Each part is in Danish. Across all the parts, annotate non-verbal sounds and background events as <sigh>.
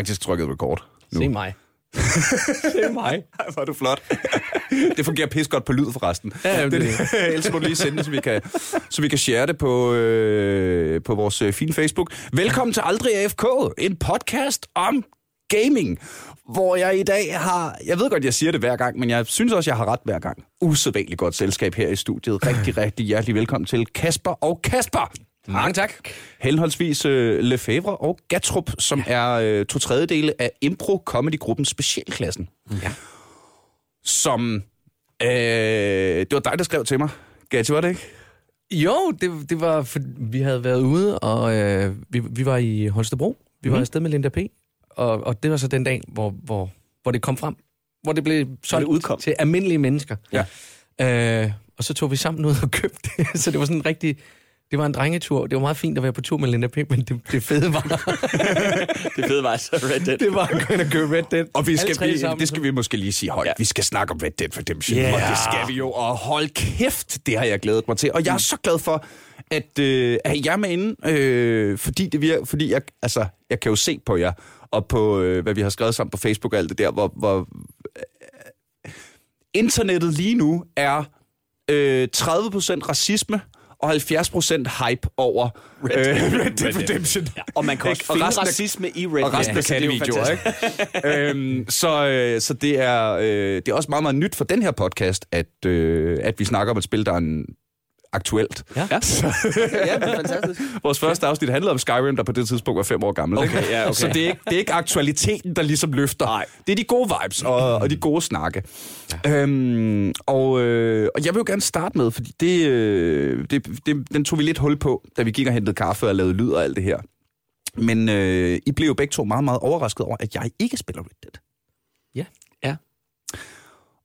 faktisk trykket record. Nu. Se mig. <laughs> Se mig. Ej, hvor er du flot. <laughs> det fungerer pis godt på lyd forresten. Ja, jamen, det, det- det. <laughs> Ellers må du lige sende det, så vi kan, så vi kan share det på, øh, på vores øh, fine Facebook. Velkommen til Aldrig AFK, en podcast om gaming, hvor jeg i dag har, jeg ved godt, jeg siger det hver gang, men jeg synes også, jeg har ret hver gang. Usædvanligt godt selskab her i studiet. Rigtig, rigtig hjertelig velkommen til Kasper og Kasper. Mange tak. Henholdsvis øh, Lefebvre og Gatrup, som ja. er øh, to tredjedele af Impro-comedy-gruppen Specialklassen. Ja. Som... Øh, det var dig, der skrev til mig. Gatti, var det ikke? Jo, det, det var, for vi havde været ude, og øh, vi, vi var i Holstebro. Vi mm. var afsted med Linda P. Og, og det var så den dag, hvor, hvor, hvor det kom frem. Hvor det blev solgt det udkom. til almindelige mennesker. Ja. Øh, og så tog vi sammen ud og købte det. <laughs> Så det var sådan en rigtig... Det var en drengetur. Det var meget fint at være på tur med Linda P., men det, det fede var, <laughs> Det fede var så Red Dead. det var at gå ind og købe Red Dead. Og vi skal, vi, sammen. det skal vi måske lige sige højt. Ja. Vi skal snakke om Red Dead Redemption. Yeah. Og det skal vi jo. Og hold kæft, det har jeg glædet mig til. Og jeg er så glad for, at, øh, at jeg er med inde, øh, fordi, det virker, fordi jeg, altså, jeg kan jo se på jer, og på, øh, hvad vi har skrevet sammen på Facebook og alt det der, hvor, hvor øh, internettet lige nu er øh, 30% racisme, og 70% hype over Red, øh, Red Dead Redemption. Ja. Og man kan også Og finde resten af- racisme i Red Dead. og resten af er jo kattevideoer, ikke? <laughs> øhm, så, øh, så det er, øh, det er også meget, meget nyt for den her podcast, at, øh, at vi snakker om et spil, der er en aktuelt. Ja. Ja. <laughs> ja, det er fantastisk. Vores første afsnit handlede om Skyrim, der på det tidspunkt var fem år gammel. Okay, ikke? ja, okay. Så det er, ikke, det er ikke aktualiteten, der ligesom løfter. Nej. Det er de gode vibes og, og de gode snakke. Ja. Øhm, og, øh, og jeg vil jo gerne starte med, fordi det, øh, det, det, den tog vi lidt hul på, da vi gik og hentede kaffe og lavede lyd og alt det her. Men øh, I blev jo begge to meget, meget overrasket over, at jeg ikke spiller Red Dead. Ja. Ja.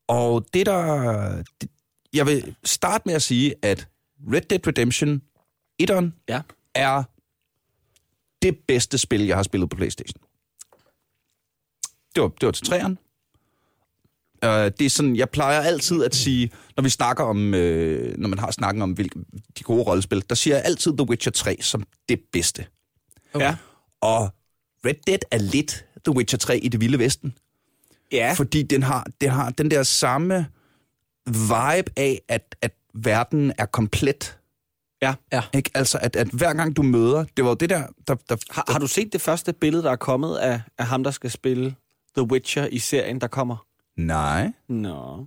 Og det der... Det, jeg vil starte med at sige, at Red Dead Redemption 1'eren Ja. er det bedste spil, jeg har spillet på Playstation. Det var, det var til træerne. Uh, det er sådan, jeg plejer altid at sige, når vi snakker om, øh, når man har snakken om hvilke, de gode rollespil, der siger jeg altid The Witcher 3 som det bedste. Okay. Ja. Og Red Dead er lidt The Witcher 3 i det vilde vesten. Ja. Fordi den har, det har den der samme vibe af, at, at verden er komplet. Ja. Ja. Ikke? Altså, at, at hver gang du møder... Det var jo det der... der, der Har, har du set det første billede, der er kommet af, af ham, der skal spille The Witcher i serien, der kommer? Nej. Nå.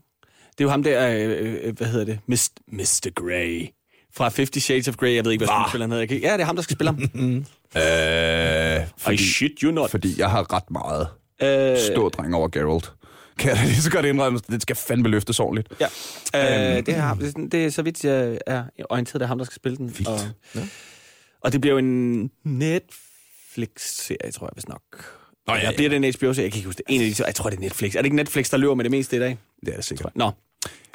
Det er jo ham der, øh, øh, hvad hedder det? Mist, Mr. Grey. Fra 50 Shades of Grey. Jeg ved ikke, hvad skuespiller han hedder. Ja, det er ham, der skal spille ham. <laughs> Øh, I fordi, shit you not. fordi jeg har ret meget Øh, stor dreng over Geralt. Kan jeg da lige så godt indrømme, det skal fandme løftes ordentligt. Ja, øh, det, er, ham. det, er det er så vidt jeg er orienteret, det er ham, der skal spille den. Vildt. Og, Ja. og det bliver jo en Netflix-serie, tror jeg, hvis nok. Nå, ja, Eller bliver det en HBO-serie? Jeg kan ikke huske det. En af de, jeg tror, det er Netflix. Er det ikke Netflix, der løber med det meste i dag? Det er det sikkert. Nå,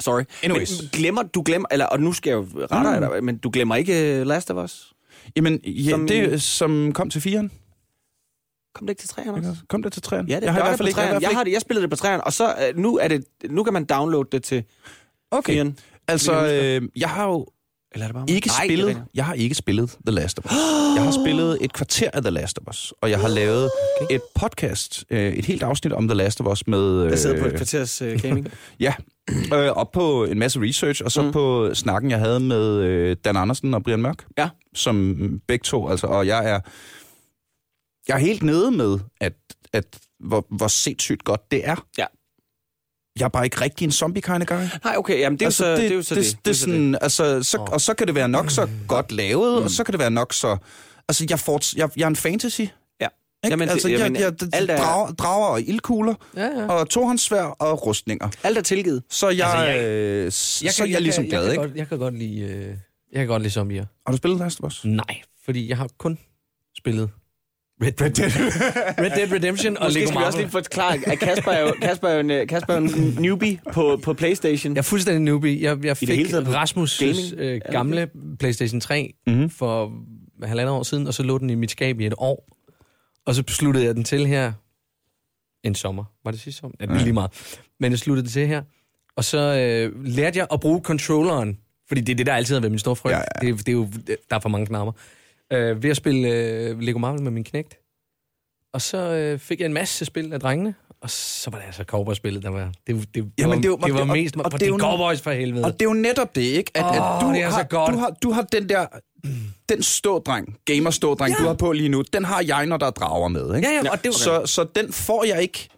sorry. Anyways. Men glemmer, du glemmer, eller, og nu skal jeg jo rette Mm. dig, men du glemmer ikke uh, Last of Us? Jamen, ja, som, det som kom til firen. Kom det ikke til træerne også? Kom det til træerne? Ja, det jeg har i hvert fald ikke, jeg, Jeg, har det, jeg spillede det på træerne, og så uh, nu, er det, nu kan man downloade det til. Okay, firen. altså, øh, jeg har jo Eller er det bare ikke Nej, spillet, rigtigt. jeg har ikke spillet The Last of Us. Jeg har spillet et kvarter af The Last of Us, og jeg har lavet et podcast, øh, et helt afsnit om The Last of Us med... Der sidder på et øh, kvarters uh, gaming. <laughs> Ja, øh, op på en masse research, og så mm. på snakken, jeg havde med øh, Dan Andersen og Brian Mørk. Ja. Som begge to, altså, og jeg er, jeg er helt nede med, at, at hvor, hvor sindssygt godt det er. Ja. Jeg er bare ikke rigtig en zombie kind of guy. Nej, okay, jamen det er, altså, så, det, det er jo så det. det, det, er sådan, altså, så, Åh. Og så kan det være nok så godt lavet, Mm. og så kan det være nok så... Altså, jeg, får, jeg, jeg er en fantasy. Ikke? Ja. Jamen, det- altså, jamen, jeg, jeg, alt er- drager, drager og ildkugler, Ja, ja. og tohåndssvær og rustninger. Alt er tilgivet. Så jeg, Altså, jeg- jeg, øh, så, så er jeg ligesom jeg, glad, jeg, ikke? kan godt, jeg kan godt lide, øh, jeg kan godt lide zombier. Har du spillet Last of Us? Nej, fordi jeg har kun spillet Red, Red Dead. Red Dead Redemption og Måske Lego skal vi også lige forklare, at Kasper er jo, Kasper er jo, en, Kasper er en newbie på, på Playstation. Jeg er fuldstændig newbie. Jeg, jeg fik Rasmus' gaming? øh, gamle PlayStation 3 Mhm. for halvandet år siden, og så lå den i mit skab i et år. Og så sluttede jeg den til her en sommer. Var det sidste sommer? Ja, det er lige meget. Men jeg sluttede den til her. Og så øh, lærte jeg at bruge controlleren. Fordi det er det, der altid har været min store frygt. Ja, ja. Det, er- det er jo, der er for mange knapper. Øh, ved at spille øh, Lego Marvel med min knægt. Og så øh, fik jeg en masse spil af drengene, og så var det altså cowboy-spillet, der var... Det, det, Jamen, var, det jo- det var mest... og Og, det det er cowboys for helvede. Og det er jo netop det, ikke? At, Åh, at du, det er så har, godt. Du, har, du har den der, den stådreng, gamer-stådreng, ja. Ja. du har på lige nu, den har jeg, når der er drager med, ikke? Ja, ja, og det var- så, så den får jeg ikke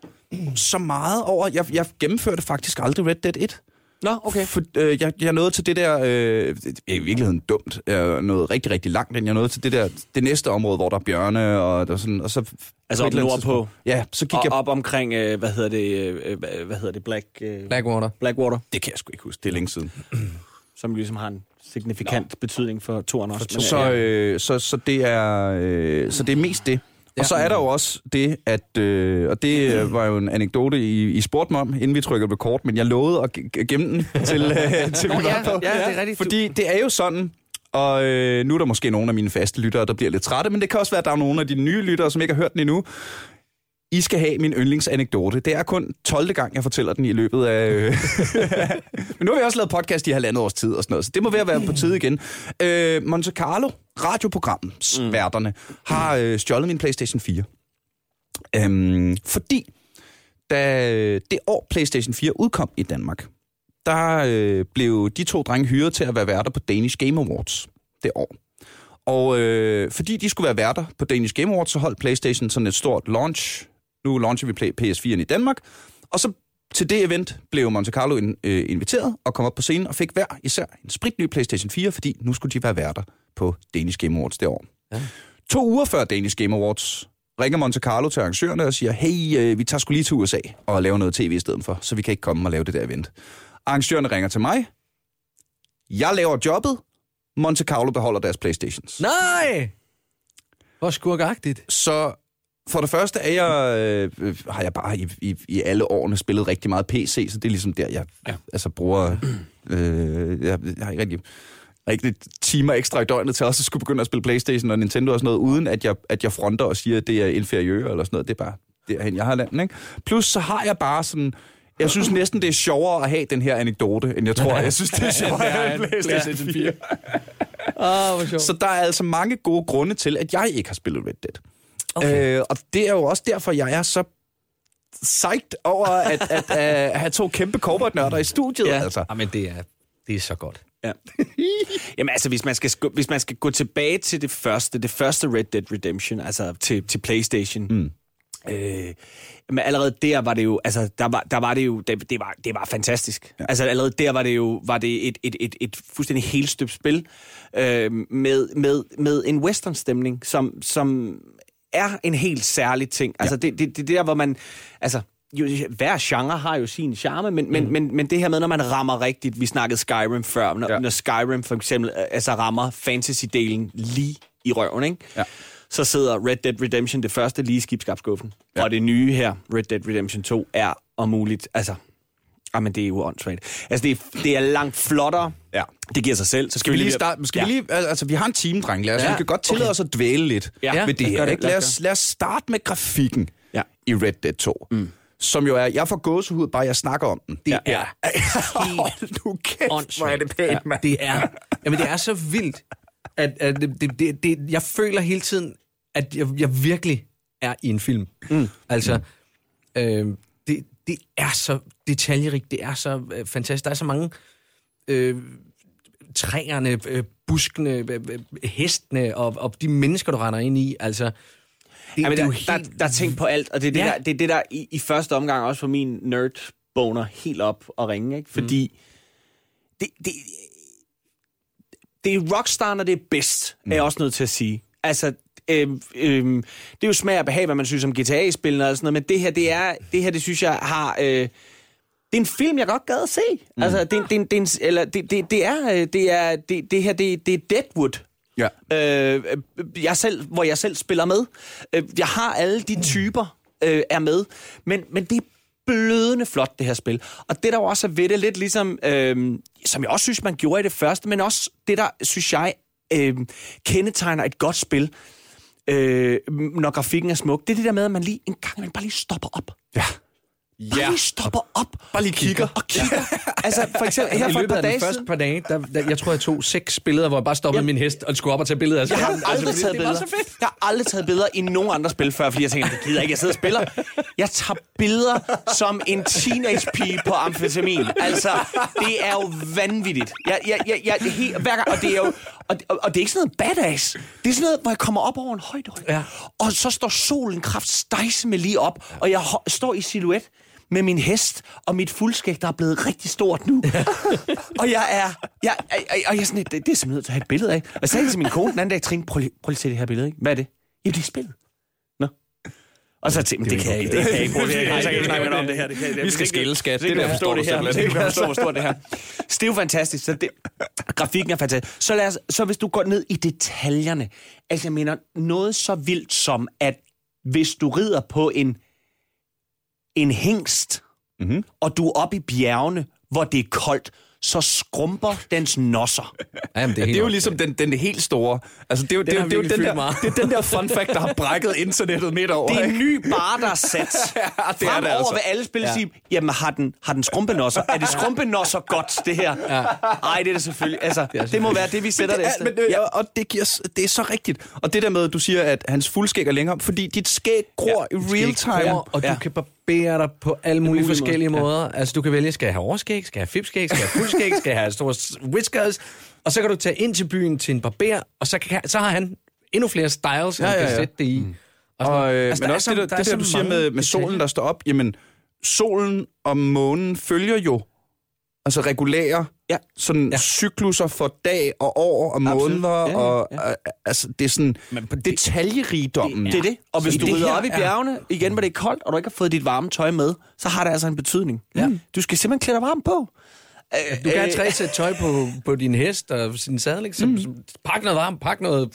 så meget over. Jeg, jeg gennemførte faktisk aldrig Red Dead 1. Nå, okay. For, øh, jeg, jeg nåede til det der, øh, det er i virkeligheden dumt, jeg nåede rigtig, rigtig langt, men jeg nåede til det der, det næste område, hvor der er bjørne, og, der sådan, og så... Altså på op nordpå? Ja, så gik Og jeg... op omkring, øh, hvad hedder det, øh, hvad- hedder det, Black, øh, Blackwater. Blackwater, Det kan jeg sgu ikke huske, det er længe siden. <clears throat> som ligesom har en signifikant Nå. betydning for toren også. Men, Så, øh, så, så, det er, øh, så det er mest det. Og så er der jo også det, at, øh, og det øh, <clears throat> var jo en anekdote, I, I spurgte mig om, inden vi trykkede record, men jeg lovede at ge- gemme den til, øh, <laughs> <laughs> til Nå, ja, på. ja, det er rigtigt. Fordi det er jo sådan, og øh, nu er der måske nogle af mine faste lyttere, der bliver lidt trætte, men det kan også være, at der er nogle af de nye lyttere, som ikke har hørt den endnu. I skal have min yndlingsanekdote. Det er kun 12. gang, jeg fortæller den i løbet af... Øh... <laughs> Men nu har vi også lavet podcast i halvandet års tid og sådan noget, så det må være, være på tide igen. Øh, Monte Carlo, radioprogrammet, mm. værterne, har øh, stjålet min PlayStation 4. Øhm, fordi da det år PlayStation 4 udkom i Danmark, der øh, blev de to drenge hyret til at være værter på Danish Game Awards det år. Og øh, fordi de skulle være værter på Danish Game Awards, så holdt PlayStation sådan et stort launch. Nu launcher vi Play- PS4'en i Danmark. Og så til det event blev Monte Carlo in, øh, inviteret og kom op på scenen og fik hver især en spritny PlayStation 4, fordi nu skulle de være værter på Danish Game Awards det år. Ja. To uger før Danish Game Awards ringer Monte Carlo til arrangørerne og siger, hey, øh, vi tager skulle lige til USA og laver noget tv i stedet for, så vi kan ikke komme og lave det der event. Arrangørerne ringer til mig. Jeg laver jobbet. Monte Carlo beholder deres Playstations. Nej! Hvor skurkagtigt. Så for det første er jeg, øh, har jeg bare i, i, i alle årene spillet rigtig meget PC, så det er ligesom der, jeg ja. altså bruger... Øh, jeg, jeg har ikke rigtig, rigtig timer ekstra i døgnet til også at skulle begynde at spille Playstation og Nintendo og sådan noget, uden at jeg, at jeg fronter og siger, at det er inferiør eller sådan noget. Det er bare derhen, jeg har landet, ikke? Plus så har jeg bare sådan... Jeg synes næsten, det er sjovere at have den her anekdote, end jeg tror, jeg synes, det er sjovere at have en PlayStation 4. Åh, oh. Så der er altså mange gode grunde til, at jeg ikke har spillet Red Dead. Okay. Øh, og det er jo også derfor, jeg er så psyched over at, at, at, at have to kæmpe cowboy-nørder i studiet. Ja. Altså. Jamen, det er, det er så godt. Ja. <laughs> Jamen altså, hvis man, skal, hvis man skal gå tilbage til det første, det første Red Dead Redemption, altså til, til PlayStation, mm. øh, men allerede der var det jo, altså der var, der var det jo, det, det, var, det var fantastisk. Ja. Altså allerede der var det jo, var det et, et, et, et fuldstændig helstøbt spil øh, med, med, med en western-stemning, som, som er en helt særlig ting. Altså det, det, det der, hvor man, altså jo, hver genre har jo sin charme, men, men, men, men det her med, når man rammer rigtigt, vi snakkede Skyrim før, når, Ja. når Skyrim for eksempel øh, altså rammer fantasy-delen lige i røven, ikke? Ja. så sidder Red Dead Redemption det første lige i skibskabskuffen. Ja. Og det nye her, Red Dead Redemption 2, er om muligt, altså, jamen det er jo åndssvagt. Altså det er, det er langt flottere, Ja. det giver sig selv. Så Skal vi lige starte? Skal ja. vi lige, altså, vi har en time, dreng. Lad os, ja. Vi kan godt tillade os at dvæle lidt Ja. ved det her. det. ikke? Lad os, lad os starte med grafikken Ja. i Red Dead 2. Mm. Som jo er, jeg får gåsehud, bare jeg snakker om den. Det Ja. er <laughs> Hold nu kæft, hvor er det Ja, pænt, mand. det er, jamen, det er så vildt, at, at det, det, det, det, jeg føler hele tiden, at jeg, jeg virkelig er i en film. Mm. Altså, øh, det, det er så detaljerigt, det er så øh, fantastisk. Der er så mange øh, træerne, øh, buskene, øh, øh, hestene og, og de mennesker, du render ind i. Altså, det, Ja, men det er der, jo der, helt... der er ting på alt, og det er det, Ja. der, det, er det der i, i første omgang også for min nerd boner helt op og ringe, ikke? Fordi mm. det, det, det er rockstar, når det er bedst, mm. er jeg også nødt til at sige. Altså, øhm, øhm, det er jo smag og behag, hvad man synes om GTA-spillene og sådan noget, men det her, det er, det her, det synes jeg har... Øh, det er en film, jeg godt gad at se. Mm. Altså, det, det, det, er eller, det, det, det er, øh, det er, det, det her, det, det er Deadwood. Ja. Øh, jeg selv, hvor jeg selv spiller med. Øh, jeg har alle de typer øh, er med, men, men det er blødende flot, det her spil. Og det der jo også er ved det, lidt ligesom, øh, som jeg også synes, man gjorde i det første, men også det der, synes jeg, øh, kendetegner et godt spil, øh, når grafikken er smuk, det er det der med, at man lige en gang man bare lige stopper op. Ja. Bare Ja. lige stopper op Bare lige kigger. og kigger. <laughs> altså for eksempel her I for et par dage første par dage, der, der, jeg tror, jeg tog seks billeder, hvor jeg bare stoppede min hest og skulle op og tage billeder af Jeg har aldrig fordi taget det var billeder. så fedt. Jeg har aldrig taget billeder i nogen andre spil før, fordi jeg tænker, det gider jeg ikke, jeg sidder og spiller. Jeg tager billeder som en teenage-pige på amfetamin. Altså, det er jo vanvittigt. Jeg, jeg, jeg, jeg, det helt, hver gang, og det er jo... Og, og, og det er ikke sådan noget badass. Det er sådan noget, hvor jeg kommer op over en højde. Ja. Og så står solen kraft med lige op, og jeg står i silhuet med min hest og mit fuldskæg, der er blevet rigtig stort nu. <laughs> og jeg er, jeg, jeg, jeg, og jeg er sådan, det, det er simpelthen nødt til at have et billede af. Og jeg sagde til min kone den anden dag, Trine, prøv lige, prøv lige at se det her billede. Ikke? Hvad er det? Jamen, det er spillet. Nå. Og så tænkte jeg, det, det kan jeg ikke, det kan jeg ikke bruge. Det kan jeg kan ikke snakke dig om det her. Det kan, Vi skal skille, skat. Det, det, Det det, der forstå det forstår her. Det kan forstå, hvor stort det her. Så det er jo fantastisk. Så det, grafikken er fantastisk. Så, lad os, så hvis du går ned i detaljerne, altså jeg mener, noget så vildt som, at hvis du rider på en, en hængst, Mhm. og du er oppe i bjergene, hvor det er koldt, så skrumper dens nosser. Jamen, Ja, det er jo ligesom den, den helt store. Altså, det er jo, det, er det, er virkelig den der, meget. det er den der fun fact, der har brækket internettet midt over. Det er en ny bar, der er sat. det er det Fremover altså. vil alle spille ja. sige, jamen har den, har den skrumpenosser? Er det skrumpenosser godt, det her? Ja. Ej, det er det selvfølgelig. Altså, det, det må være det, vi sætter det, det efter. er, men, øh, ja. Og det, giver, det er så rigtigt. Og det der med, at du siger, at hans fuldskæg er længere, fordi dit skæg gror ja, i real time. Og du Ja. kan barbere dig på alle mulige mulige forskellige måder. måder. Altså, du kan vælge, skal jeg have overskæg, skal jeg have fipskæg, skal jeg have fuldskæg, skal jeg have store whiskers, og så kan du tage ind til byen til en barber, og så, kan, så har han endnu flere styles, han Ja, ja, kan ja. sætte det i. Mm. Og, øh, altså, men der også så- det, der, der er så der, du siger med, med solen, der står op, jamen, solen og månen følger jo altså regulære Ja. sådan ja. Ja. cykluser for dag og år og Absolut. måneder, Ja, ja, og ja. øh, altså, det er sådan detaljerigdommen. Det er det. Og hvis du det rider op i er- bjergene, igen hvor det er koldt, og du ikke har fået dit varme tøj med, så har det altså en betydning. Ja. Du skal simpelthen klæde dig varmt på. Du kan have tre sæt tøj på, på din hest og sin sadel, ikke? Så, mm. pak noget varmt, pak noget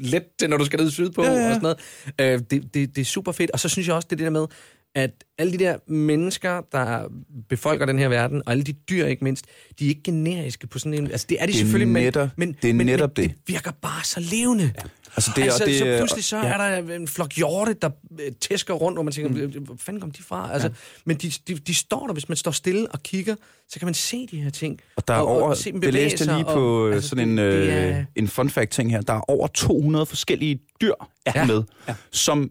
let når du skal ned sydpå ja, ja. og sådan noget. Øh, det, det, det er super fedt. Og så synes jeg også, det er det der med, at alle de der mennesker, der befolker den her verden, og alle de dyr ikke mindst, de er ikke generiske på sådan en... Altså, det er de Det er selvfølgelig, men- netop- men, det er men, netop men, det. det virker bare så levende. Ja. Altså, det, altså, og det, så pludselig så ja. er der en flok hjorte, der øh, tæsker rundt, hvor man tænker, mm. hvor fanden kom de fra? Altså, ja. Men de, de, de står der, hvis man står stille og kigger, så kan man se de her ting. Og der er over, se dem det læste jeg lige og- på altså, altså, sådan en, det, det øh, er, en fun fact ting her. Der er over 200 forskellige dyr ja. Ja. med, ja. som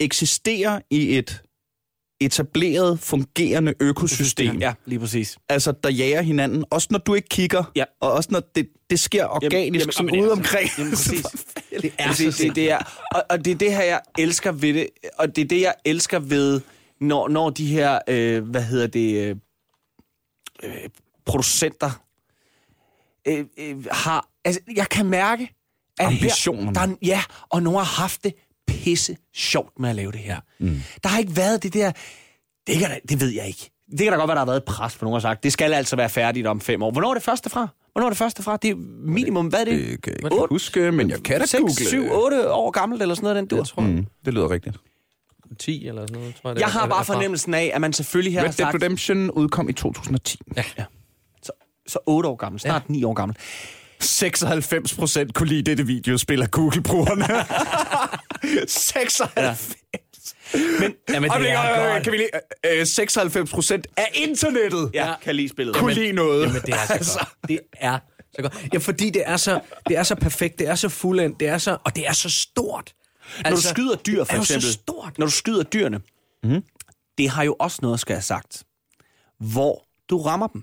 eksisterer i et etableret, fungerende økosystem. Ja, lige præcis. Altså, der jager hinanden, også når du ikke kigger, Ja. og også når det, det sker organisk, jamen, jamen, sådan ude omkring. jamen, <laughs> præcis. det er så det, det er, og, og det er det her, jeg elsker ved det, og det er det, jeg elsker ved, når, når de her, øh, hvad hedder det, øh, øh, producenter øh, øh, har, altså, jeg kan mærke, at Ambitionerne. Her, der, er- ja, og nogen har haft det pisse sjovt med at lave det her. Mm. Der har ikke været det der, det, kan, da- det ved jeg ikke. Det kan da godt være, der har været et pres, for nogen har sagt, det skal altså være færdigt om fem år. Hvornår er det første fra? Hvornår er det første fra? Det er minimum, hvad er det? Det kan jeg ikke huske, men jeg kan da 6, google. 7, 8 år gammelt eller sådan noget, den dur. Jeg tror, Mm, det lyder rigtigt. 10 eller sådan noget, tror jeg. det Jeg er- har bare fornemmelsen af, at man selvfølgelig her har Red Dead sagt, Redemption udkom i 2010. så, så 8 år gammel, snart 9 år gammel. 96 procent kunne lide dette videospil af Google-brugerne. <laughs> 96. Men, Jamen, det er godt. kan vi lige, øh, 96 procent af internettet ja, kan lide spillet. kunne lide noget. Jamen, det er så godt. Det er så godt. Ja, fordi det er så, det er så perfekt, det er så fuldendt, det er så, og det er så stort. Når du skyder dyr, for det er jo eksempel. så stort. Når du skyder dyrene, mm. det har jo også noget, skal jeg have sagt, hvor du rammer dem.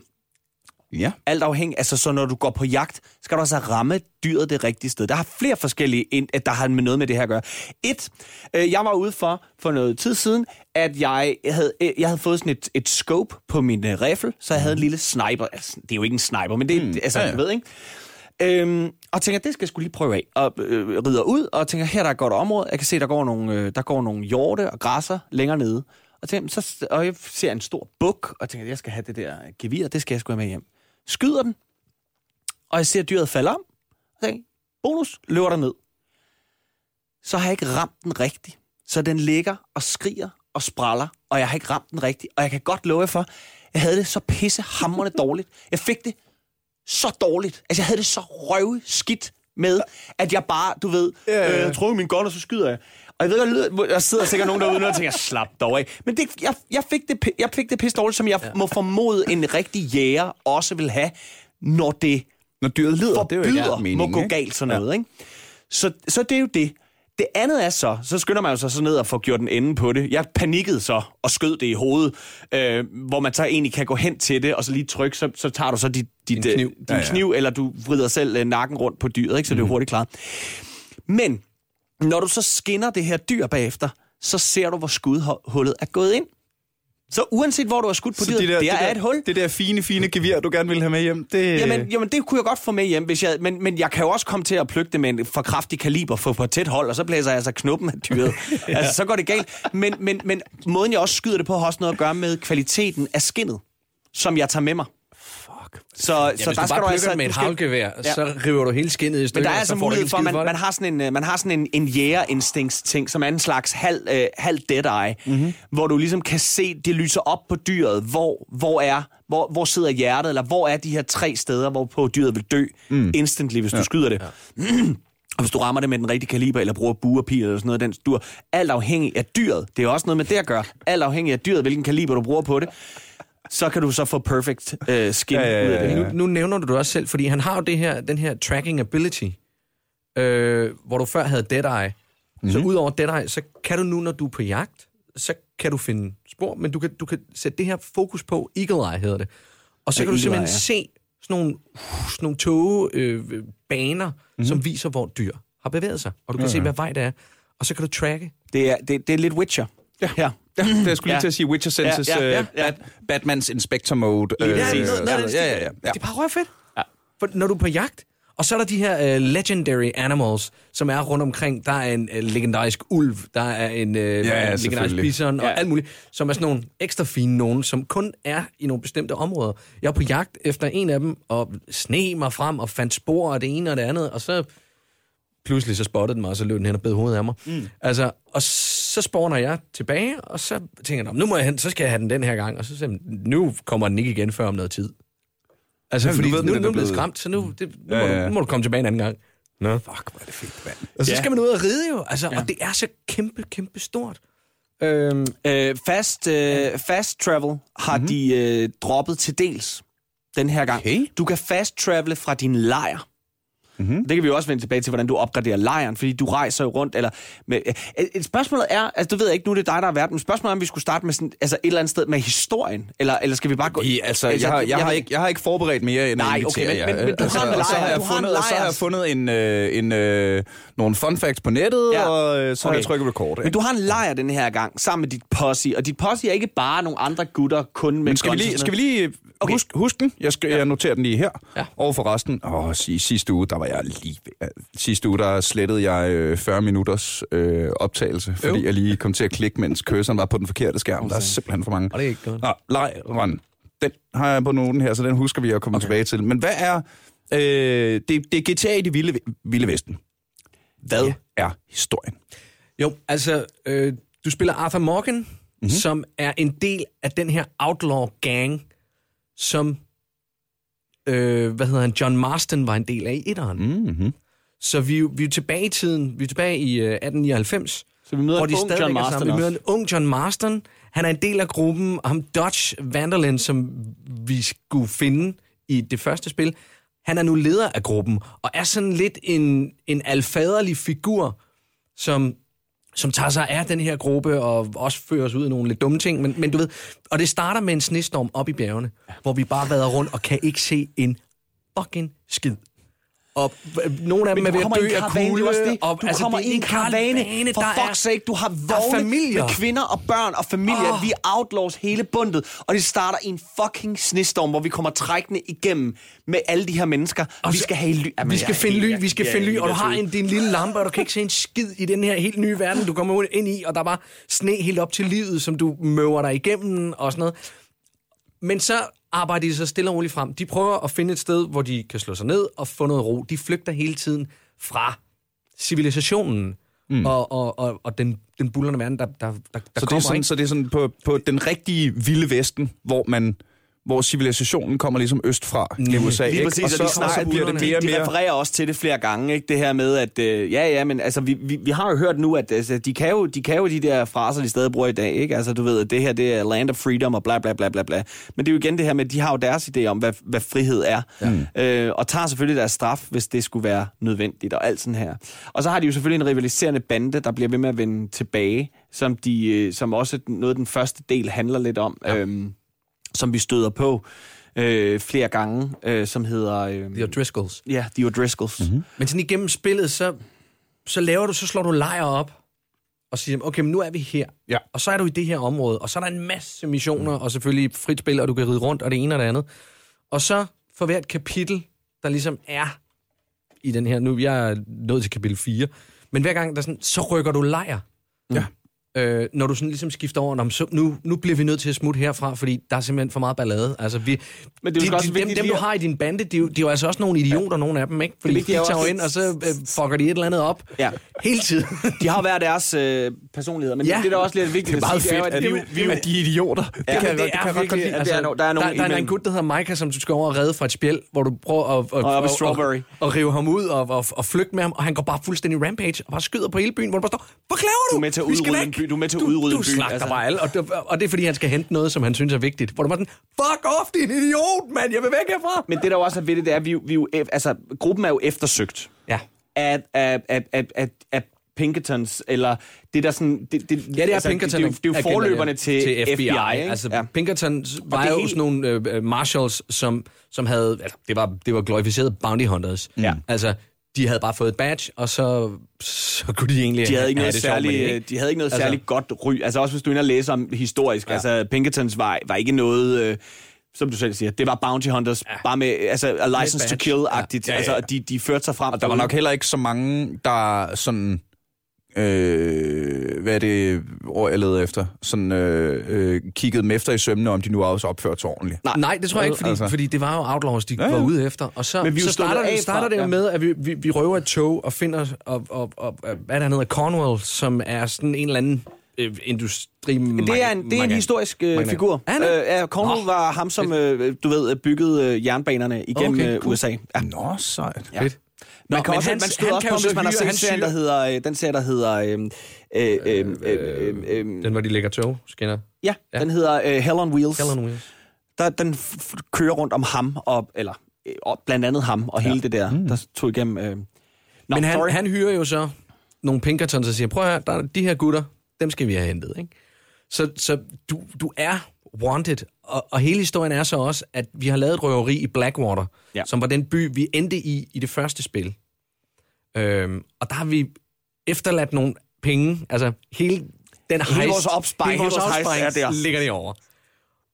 Ja. Alt afhængig, altså så når du går på jagt, skal du altså ramme dyret det rigtige sted. Der har flere forskellige, ind- at der har med noget med det her at gøre. Et, øh, jeg var ude for, for noget tid siden, at jeg havde, øh, jeg havde fået sådan et, et scope på min øh, rifle, så jeg havde en lille sniper. Altså, det er jo ikke en sniper, men det er, mm. altså, Ja, ja, ja. ved, ikke? Øhm, og tænker, det skal jeg skulle lige prøve af. Og øh, rider ud, og tænker, her der er et godt område. Jeg kan se, der går nogle, øh, der går nogle hjorte og græsser længere nede. Og, tænker, så, og jeg ser en stor buk, og tænker, jeg skal have det der gevir, det skal jeg sgu have med hjem. Skyder den, og jeg ser dyret falde om. Og tænker, bonus, løber der ned. Så har jeg ikke ramt den rigtigt. Så den ligger og skriger og spraller, og jeg har ikke ramt den rigtigt. Og jeg kan godt love jer for, jeg havde det så pissehammerende dårligt. Jeg fik det så dårligt. Altså, jeg havde det så røvskidt med, at jeg bare, du ved, øh, jeg tror min gun, og så skyder jeg. Og jeg ved, lyder, der sidder sikkert nogen derude og tænker, slap dog af. Men det, jeg, jeg, fik det, jeg fik det pisse dårligt, som jeg ja. må formode en rigtig jæger også vil have, når det Når dyret lider, det er jo ikke forbyder meningen, må gå galt sådan noget. Ikke? Så, så det er jo det. Det andet er så, så skynder man jo sig så ned og får gjort en ende på det. Jeg panikkede så og skød det i hovedet, øh, hvor man så egentlig kan gå hen til det, og så lige trykke, så, så tager du så dit, dit, Din øh, kniv. din Ja, ja. kniv, eller du vrider selv øh, nakken rundt på dyret, ikke? så det er jo hurtigt klaret. Men når du så skinner det her dyr bagefter, så ser du, hvor skudhullet er gået ind. Så uanset hvor du har skudt på dyret, det, der, det er der, et hul. Det der fine, fine gevir, du gerne vil have med hjem, det... Jamen, jamen, det kunne jeg godt få med hjem, hvis jeg, men, men jeg kan jo også komme til at plukke det med en for kraftig kaliber for på tæt hold, og så blæser jeg altså knuppen af dyret. <laughs> altså, så går det galt. Men, men, men måden, jeg også skyder det på, har også noget at gøre med kvaliteten af skinnet, som jeg tager med mig. Så, Ja, så hvis der du skal bare du altså... med et havlgevær, Ja. så river du hele skinnet i Men stykker, der er altså mulighed for, at skid man, man har sådan en, øh, man har sådan en, en jægerinstinkts-ting, som er en slags halv, øh, halv dead eye, Mhm. mm-hmm. hvor du ligesom kan se, det lyser op på dyret, hvor, hvor er hvor, hvor sidder hjertet, eller hvor er de her tre steder, hvor på dyret vil dø mm. instantly, hvis ja. du skyder det. Ja. <clears throat> Og hvis du rammer det med den rigtige kaliber, eller bruger buerpil eller sådan noget, den dur, alt afhængig af dyret, det er også noget med det at gøre, alt afhængig af dyret, hvilken kaliber du bruger på det, så kan du så få perfect øh, skin Ja, ja, ja, ud af det. ja. Nu, nu nævner du det også selv, fordi han har jo det her, den her tracking ability, øh, hvor du før havde Dead Eye. Mm-hmm. Så Mhm. udover Dead Eye, så kan du nu, når du er på jagt, så kan du finde spor, men du kan, du kan sætte det her fokus på, Eagle Eye hedder det. Og så Ja, kan du simpelthen Eye, ja. se sådan nogle, sådan nogle togebaner, øh, baner, mm-hmm. som viser, hvor dyr har bevæget sig. Og du kan se, hvad vej det er. Og så kan du tracke. Det er, det, det er lidt Witcher. Ja. Her. Ja, det jeg skulle lige Ja. til at sige Witcher Senses, Ja, ja, ja, øh, ja. Bat, Batmans Inspector Mode. Lige øh, sådan noget. ja, ja, ja, ja. Det er bare røvfedt. Ja. For når du er på jagt, og så er der de her uh, legendary animals, som er rundt omkring. Der er en uh, legendarisk ulv, der er en uh, legendarisk selvfølgelig. bison og Ja. alt muligt, som er sådan nogle ekstra fine nogen, som kun er i nogle bestemte områder. Jeg er på jagt efter en af dem, og sne mig frem og fandt spor af det ene og det andet, og så pludselig så spottede den mig, og så løb den hen og bed hovedet af mig. Mm. Altså, og så spawner jeg tilbage, og så tænker jeg, "Nå, nu må jeg hen, så skal jeg have den den her gang, og så siger nu kommer den ikke igen før om noget tid. Altså, Ja, fordi ved nu, den nu er blevet skræmt, så nu, det, nu, Ja, må ja, ja. Du, nu må du komme tilbage en anden gang. Nå. Fuck, hvor er det fedt, mand. Og så Ja. skal man ud og ride jo, altså, ja. og det er så kæmpe, kæmpe stort. Øhm, Øh, fast, øh, fast travel har mm-hmm. de øh, droppet til dels den her gang. Okay. Du kan fast travele fra din lejr. Mm-hmm. Det kan vi jo også vende tilbage til, hvordan du opgraderer lejren, fordi du rejser jo rundt. Eller med, et, et spørgsmålet er, altså du ved jeg ikke, nu er det dig, der er verden, men spørgsmålet er, om vi skulle starte med sådan, altså et eller andet sted med historien, eller, eller skal vi bare gå... I, altså, jeg, har, jeg, har ikke, jeg har ikke forberedt mere end Nej, okay, men- men- men du Altså, har en og så lejr, har jeg du har en fundet, og så har jeg fundet en, øh, en, øh, nogle fun facts på nettet, Ja. og øh, så har Okay. jeg trykket record. Men Ikke? du har en lejr den her gang, sammen med dit posse, og dit posse er ikke bare nogle andre gutter, kun med Men skal vi og lige, skal vi lige Okay. huske, huske den? Jeg, skal, jeg noterer den lige her. Ja. Og for resten, åh, sidste uge, der var jeg lige... Sidste uge, der slettede jeg øh, 40 minutters øh, optagelse, fordi Jo. jeg lige kom til at klikke, mens curseren var på den forkerte skærm. Der er simpelthen for mange. og det er ikke godt. Nå, lejren. Den har jeg på noten her, så den husker vi at komme okay. tilbage til. Men hvad er... Øh, det, det er GTA i det vilde, vilde vesten. Hvad Ja. er historien? Jo, altså, øh, du spiller Arthur Morgan, mm-hmm. som er en del af den her outlaw gang, som, øh, hvad hedder han, John Marston var en del af i etteren. Mm. Mm-hmm. Så vi, vi er tilbage i tiden, vi er tilbage i øh, 1899, Så vi møder hvor de ung John Marston sammen. Vi møder en ung John Marston. Han er en del af gruppen, og ham Dodge Vanderland, som vi skulle finde i det første spil. Han er nu leder af gruppen, og er sådan lidt en, en alfaderlig figur, som som tager sig af den her gruppe, og også fører os ud i nogle lidt dumme ting. Men, men du ved, og det starter med en snestorm op i bjergene, hvor vi bare vader rundt og kan ikke se en fucking skid. Og øh, nogle af dem er ved at dø af karavane, kulde. det også det. Og, Du altså, kommer i en karavane, for der fuck's sake, du har vogne med kvinder og børn og familier. Åh. Vi outlaws hele bundet, og det starter i en fucking snestorm, hvor vi kommer trækkende igennem med alle de her mennesker. Og vi skal have ly. Jamen, Vi skal finde ly, vi skal finde ly, og du har en, din lille lampe, og du kan ikke se en skid i den her helt nye verden, du kommer ind i, og der er bare sne helt op til livet, som du møver dig igennem og sådan noget. Men så arbejder de så stille og roligt frem. De prøver at finde et sted, hvor de kan slå sig ned og få noget ro. De flygter hele tiden fra civilisationen mm. og, og, og, og den, den bullerne verden, der, der, der, der Så det, er kommer, sådan, ikke? så det er sådan på, på den rigtige vilde vesten, hvor man hvor civilisationen kommer ligesom østfra i USA. Lige ikke? præcis, og og, så, de, og så snakker, bliver det de, mere og de mere... refererer også til det flere gange, ikke? det her med, at øh, ja, ja, men altså, vi, vi, vi har jo hørt nu, at altså, de, kan jo, de kan jo de der fraser, de stadig bruger i dag, ikke? Altså, du ved, at det her, det er land of freedom og bla, bla, bla, bla, bla. Men det er jo igen det her med, at de har jo deres idé om, hvad, hvad frihed er, ja. øh, og tager selvfølgelig deres straf, hvis det skulle være nødvendigt, og alt sådan her. Og så har de jo selvfølgelig en rivaliserende bande, der bliver ved med at vende tilbage, som, de, øh, som også noget af den første del handler lidt om, ja. øhm, som vi støder på øh, flere gange, øh, som hedder... Øh, The O'Driscolls. Ja, The O'Driscolls. Mm-hmm. Men sådan igennem spillet, så, så laver du, så slår du lejre op, og siger, okay, men nu er vi her. Ja. Og så er du i det her område, og så er der en masse missioner, og selvfølgelig frit spil, og du kan ride rundt, og det ene og det andet. Og så for hvert kapitel, der ligesom er i den her, nu jeg er nået til kapitel 4, men hver gang, der sådan, så rykker du lejr. Ja. Øh, når du sådan ligesom skifter over, "Nå, men så, nu, nu bliver vi nødt til at smutte herfra, fordi der er simpelthen for meget ballade. Altså, vi, Men det er de, også de, dem, dem, du har i din bande, de, er jo- de er jo altså også nogle idioter, nogle af dem, ikke? Fordi de er jo tager også- ind, og så øh, fucker de et eller andet op Ja. hele tiden. De har hver deres øh, personligheder, men Ja. ja. det, det er da også lidt vigtigt Det er meget at sige, fedt, det at vi, at vi, de er idioter. Det Ja, kan jeg det det kan godt lide. at der er der er der, der er en gut, der hedder Micah, som du skal over og redde fra et spjæld, hvor du prøver at, at, ad at, at, at rive ham ud og, og, og flygte med ham, og han går bare fuldstændig rampage og bare skyder på hele byen, hvor du bare står, hvad laver du? Du med til at Vi skal væk." By. Du er med til at du, udrydde du en by, slagter altså. bare alle, og, det, og det er fordi, han skal hente noget, som han synes er vigtigt. Hvor du bare sådan, fuck off, din idiot, mand, jeg vil væk herfra. men det, der også er ved det, det er, at vi, vi jo, ef- altså, gruppen er jo eftersøgt Ja. af, af, af, af, af, af Pinkertons, eller det der sådan... Det, det, Ja, det er altså, Pinkerton. Det, det, det er jo forløberne til, til FBI. FBI ikke? altså, ja. Pinkerton var jo hele- sådan nogle øh, marshals, som, som havde... Altså, det var, det var glorificerede bounty hunters. Ja. Altså, de havde bare fået et badge, og så, så kunne de egentlig de havde ikke have noget det sjovt med særligt, det, ikke? de havde ikke noget Altså- særligt godt ry. Altså også hvis du er inde og læser om historisk, ja. altså Pinkertons var, var ikke noget, øh, som du selv siger, det var bounty hunters, ja. bare med altså, a license to kill-agtigt. Ja. Ja, ja, Altså, ja. og de, de førte sig frem. Og der var nok heller ikke så mange, der sådan... Øh, hvad er det ord, jeg leder efter? Sådan øh, øh, kiggede dem efter i sømne, om de nu også opførte sig ordentligt. Nej. Nej, det tror jeg ikke, fordi, Altså. fordi det var jo Outlaws, de Ja, ja, var ude efter. Og så, Men vi så starter, af det, starter det jo ja. med, at vi, vi, vi røver et tog og finder, og, og, og, hvad der hedder, Cornwall, som er sådan en eller anden øh, industri... Det er en, det er en historisk øh, figur. Er? Øh, ja, Cornwall Nå. var ham, som øh, du ved, byggede øh, jernbanerne igennem Okay, okay, cool. USA. Ja. Nå, sejt. Ja. Fedt. Man Nå, kan men også, han- man stod han også kan på, hvis man har set serien, der hedder, øh, den serie, der hedder, øh, øh, øh, øh, øh, øh, Den, hvor de lægger tog, skinner. ja, Ja. den hedder øh, Hell on Wheels. Hell on Wheels. Der, den f- kører rundt om ham, og, eller øh, og blandt andet ham, og hele det der, mm. der tog igennem... Øh. Nå, Men sorry. han, han hyrer jo så nogle Pinkertons og siger, prøv høre, der er de her gutter, dem skal vi have hentet, ikke? Så, så du, du er wanted, og, og hele historien er så også, at vi har lavet et røveri i Blackwater, Ja. ja. som var den by, vi endte i i det første spil. Øhm, og der har vi efterladt nogle penge, altså hele den Hele heist, vores opsparing, hele vores hele opsparing er der. ligger det over.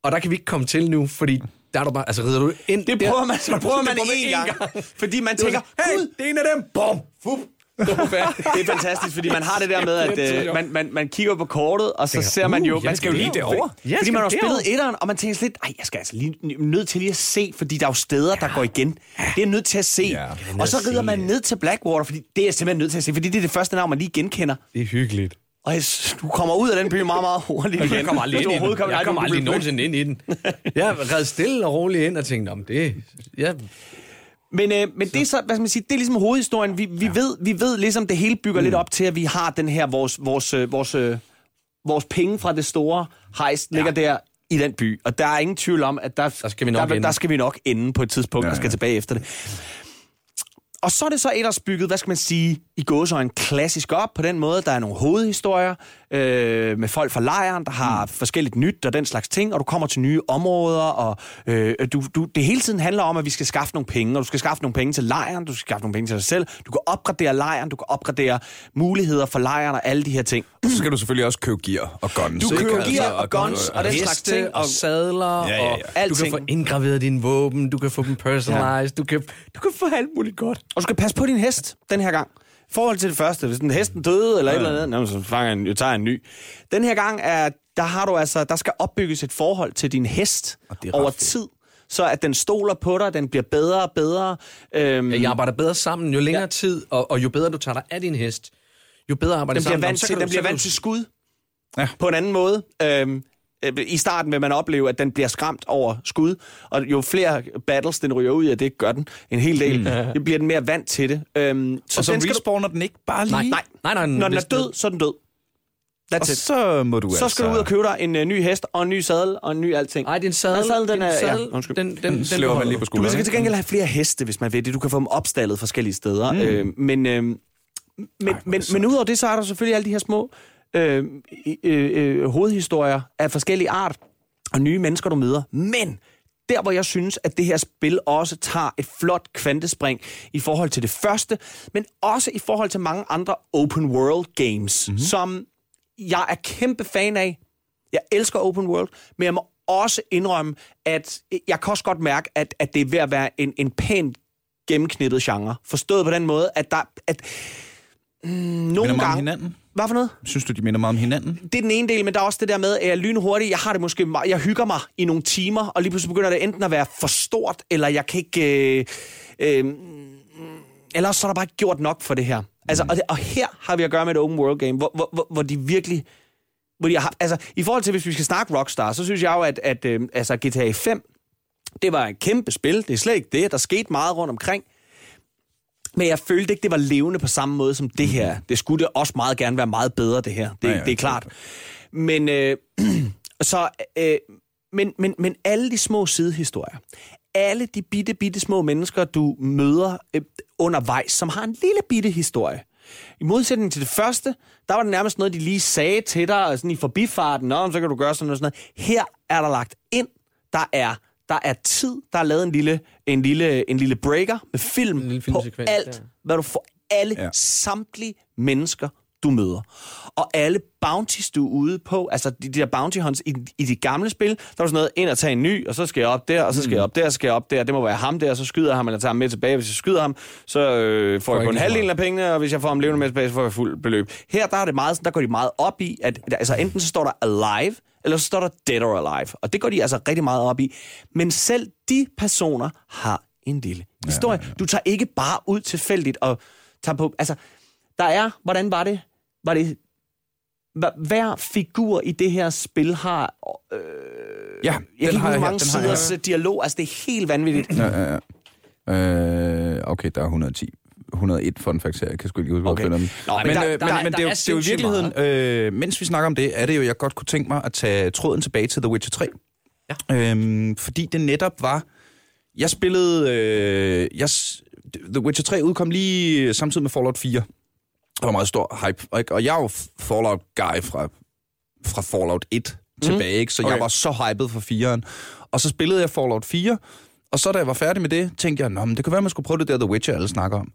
Og der kan vi ikke komme til nu, fordi der er du bare, altså rider du ind Det der- prøver man, <laughs> så det prøver man det én gang, fordi man tænker, hey, gud, det er en af dem, bum, fup, det er fantastisk, fordi man har det der med, at øh, man, man, man kigger på kortet, og så ser man jo, uh, jeg man skal jo lige derover. Jeg Fordi man har spillet etteren, og man tænker sådan lidt, ej, jeg skal altså lige nødt til lige at se, fordi der er jo steder, der går igen. Det er jeg nødt til at se. Ja. Og så rider man ned til Blackwater, fordi det er jeg simpelthen nødt til at se, fordi det er det første navn, man lige genkender. Det er hyggeligt. Og jeg, du kommer ud af den by meget, meget hurtigt igen. Jeg kommer aldrig ind du i den. Jeg kommer aldrig nogensinde ind i den. <laughs> Jeg red stille og roligt ind og tænkte, om det... Ja, Men, øh, men det er så, hvad skal man sige, det er ligesom hovedhistorien. Vi, vi, ja. ved, vi ved ligesom, det hele bygger mm. lidt op til, at vi har den her, vores, vores, øh, vores, øh, vores penge fra det store hejst ligger der i den by. Og der er ingen tvivl om, at der, Der skal vi nok der, ende. der skal vi nok ende på et tidspunkt, ja, Ja, og skal tilbage efter det. Og så er det så ellers bygget, hvad skal man sige, i gåsøjne klassisk op på den måde. Der er nogle hovedhistorier øh, med folk fra lejren, der har mm. forskelligt nyt og den slags ting, og du kommer til nye områder, og øh, du, du, det hele tiden handler om, at vi skal skaffe nogle penge, og du skal skaffe nogle penge til lejren, du skal skaffe nogle penge til dig selv, du kan opgradere lejren, du kan opgradere muligheder for lejren og alle de her ting. Så skal du selvfølgelig også købe gear og guns. Du køber Altså, gear og guns og den slags ting. og sadler, Ja, ja, ja. og du Alting. kan få indgraveret dine våben, du kan få dem personalized, du, kan, du kan få alt muligt godt. Og du skal passe på din hest den her gang. I forhold til det første, hvis den hesten døde eller ja. et eller andet, jamen, så fanger jeg, en, jeg tager en ny. Den her gang er, der har du altså, der skal opbygges et forhold til din hest er over fedt. tid, så at den stoler på dig, den bliver bedre og bedre. Øhm, Jeg arbejder bedre sammen, jo længere ja. tid, og, og jo bedre du tager dig af din hest, jo bedre arbejder den bliver sammen. vant, Så til, den bliver vant til skud Ja. på en anden måde. Øhm, øh, i starten vil man opleve, at den bliver skræmt over skud, og jo flere battles den ryger ud af, det gør den en hel del, mm. det bliver den mere vant til det. Øhm, Så og så den skal du- respawner den ikke bare lige? Nej, Nej, nej, nej. når den er død, så er den død. That's Og it. så må du Så skal altså... du ud og købe dig en uh, ny hest og en ny sadel og en ny alting. Nej, det er en sadel. Ja, sadel, den er- en ja, sadel, undskyld. den, den, den, slæber man lige på du. Du skulderen. kan til gengæld have flere heste, hvis man vil det. Du kan få dem opstallet forskellige steder. Mm. Øh, men, øh, men, Ej, men, men udover det, så er der selvfølgelig alle de her små øh, øh, øh, hovedhistorier af forskellige art og nye mennesker, du møder. Men der, hvor jeg synes, at det her spil også tager et flot kvantespring i forhold til det første, men også i forhold til mange andre open world games, mm-hmm. som jeg er kæmpe fan af. Jeg elsker open world, men jeg må også indrømme, at jeg kan også godt mærke, at, at det er ved at være en, en pænt gennemknippet genre. Forstået på den måde, at der... At, mm, nogle Minder meget om gange... hinanden? Hvad for noget? Synes du, de minder meget om hinanden? Det er den ene del, men der er også det der med, at jeg er lynhurtig. Jeg har det måske jeg hygger mig i nogle timer, og lige pludselig begynder det enten at være for stort, eller jeg kan ikke... Øh, øh, eller også så er der bare ikke gjort nok for det her. Altså, og, det, og her har vi at gøre med et open world game, hvor, hvor, hvor, hvor de virkelig... Hvor de har, altså, i forhold til, hvis vi skal snakke Rockstar, så synes jeg jo, at, at øh, altså, GTA 5, det var et kæmpe spil. Det er slet ikke det. Der skete meget rundt omkring. Men jeg følte ikke, det var levende på samme måde som det her. Det skulle det også meget gerne være meget bedre, det her. Det, Ja, ja, det er klart. klart. Men, øh, <clears throat> så, øh, men, men, men alle de små sidehistorier, alle de bitte, bitte små mennesker, du møder øh, undervejs, som har en lille bitte historie. I modsætning til det første, der var det nærmest noget, de lige sagde til dig, sådan i forbifarten, Nå, så kan du gøre sådan noget, sådan noget. Her er der lagt ind, der er, der er tid, der er lavet en lille, en lille, en lille breaker med film, En lille på alt, ja. hvad du får, alle, ja. samtlige mennesker, du møder. Og alle bounties, du er ude på, altså de, de der bounty hunts i, i de gamle spil, der var sådan noget, ind og tage en ny, og så skal jeg op der, og så skal jeg op der, og så skal jeg op der, det må være ham der, så skyder jeg ham, eller tager ham med tilbage. Hvis jeg skyder ham, så øh, får jeg kun halvdelen af pengene, og hvis jeg får ham levende med tilbage, så får jeg fuld beløb. Her der er det meget, sådan, der går de meget op i, at altså enten så står der alive, eller så står der dead or alive. Og det går de altså rigtig meget op i. Men selv de personer har en lille historie. Du tager ikke bare ud tilfældigt og tager på... Altså, der er... Hvordan var det? Var det... Hver figur i det her spil har... Øh, Ja, jeg ikke har hvor her, mange den har jeg siders dialog. Altså, det er helt vanvittigt. Ja, ja, ja. Øh, okay, der er 110. 101 fun facts her. Jeg kan sgu ikke huske, hvor Okay. jeg dem. Nå, men men, der- øh, men, der- men der det, er, jo, det er jo i virkeligheden, øh, mens vi snakker om det, er det jo, jeg godt kunne tænke mig at tage tråden tilbage til The Witcher 3. Ja. Øhm, fordi det netop var... Jeg spillede... Øh, jeg, The Witcher 3 udkom lige samtidig med Fallout 4. Der var meget stor hype. Og, og jeg er jo Fallout-guy fra, fra Fallout 1 tilbage, ikke? så okay. jeg var så hyped for 4'eren. Og så spillede jeg Fallout 4, og så da jeg var færdig med det, tænkte jeg, Nå, men det kunne være, man skulle prøve det der The Witcher, alle snakker om.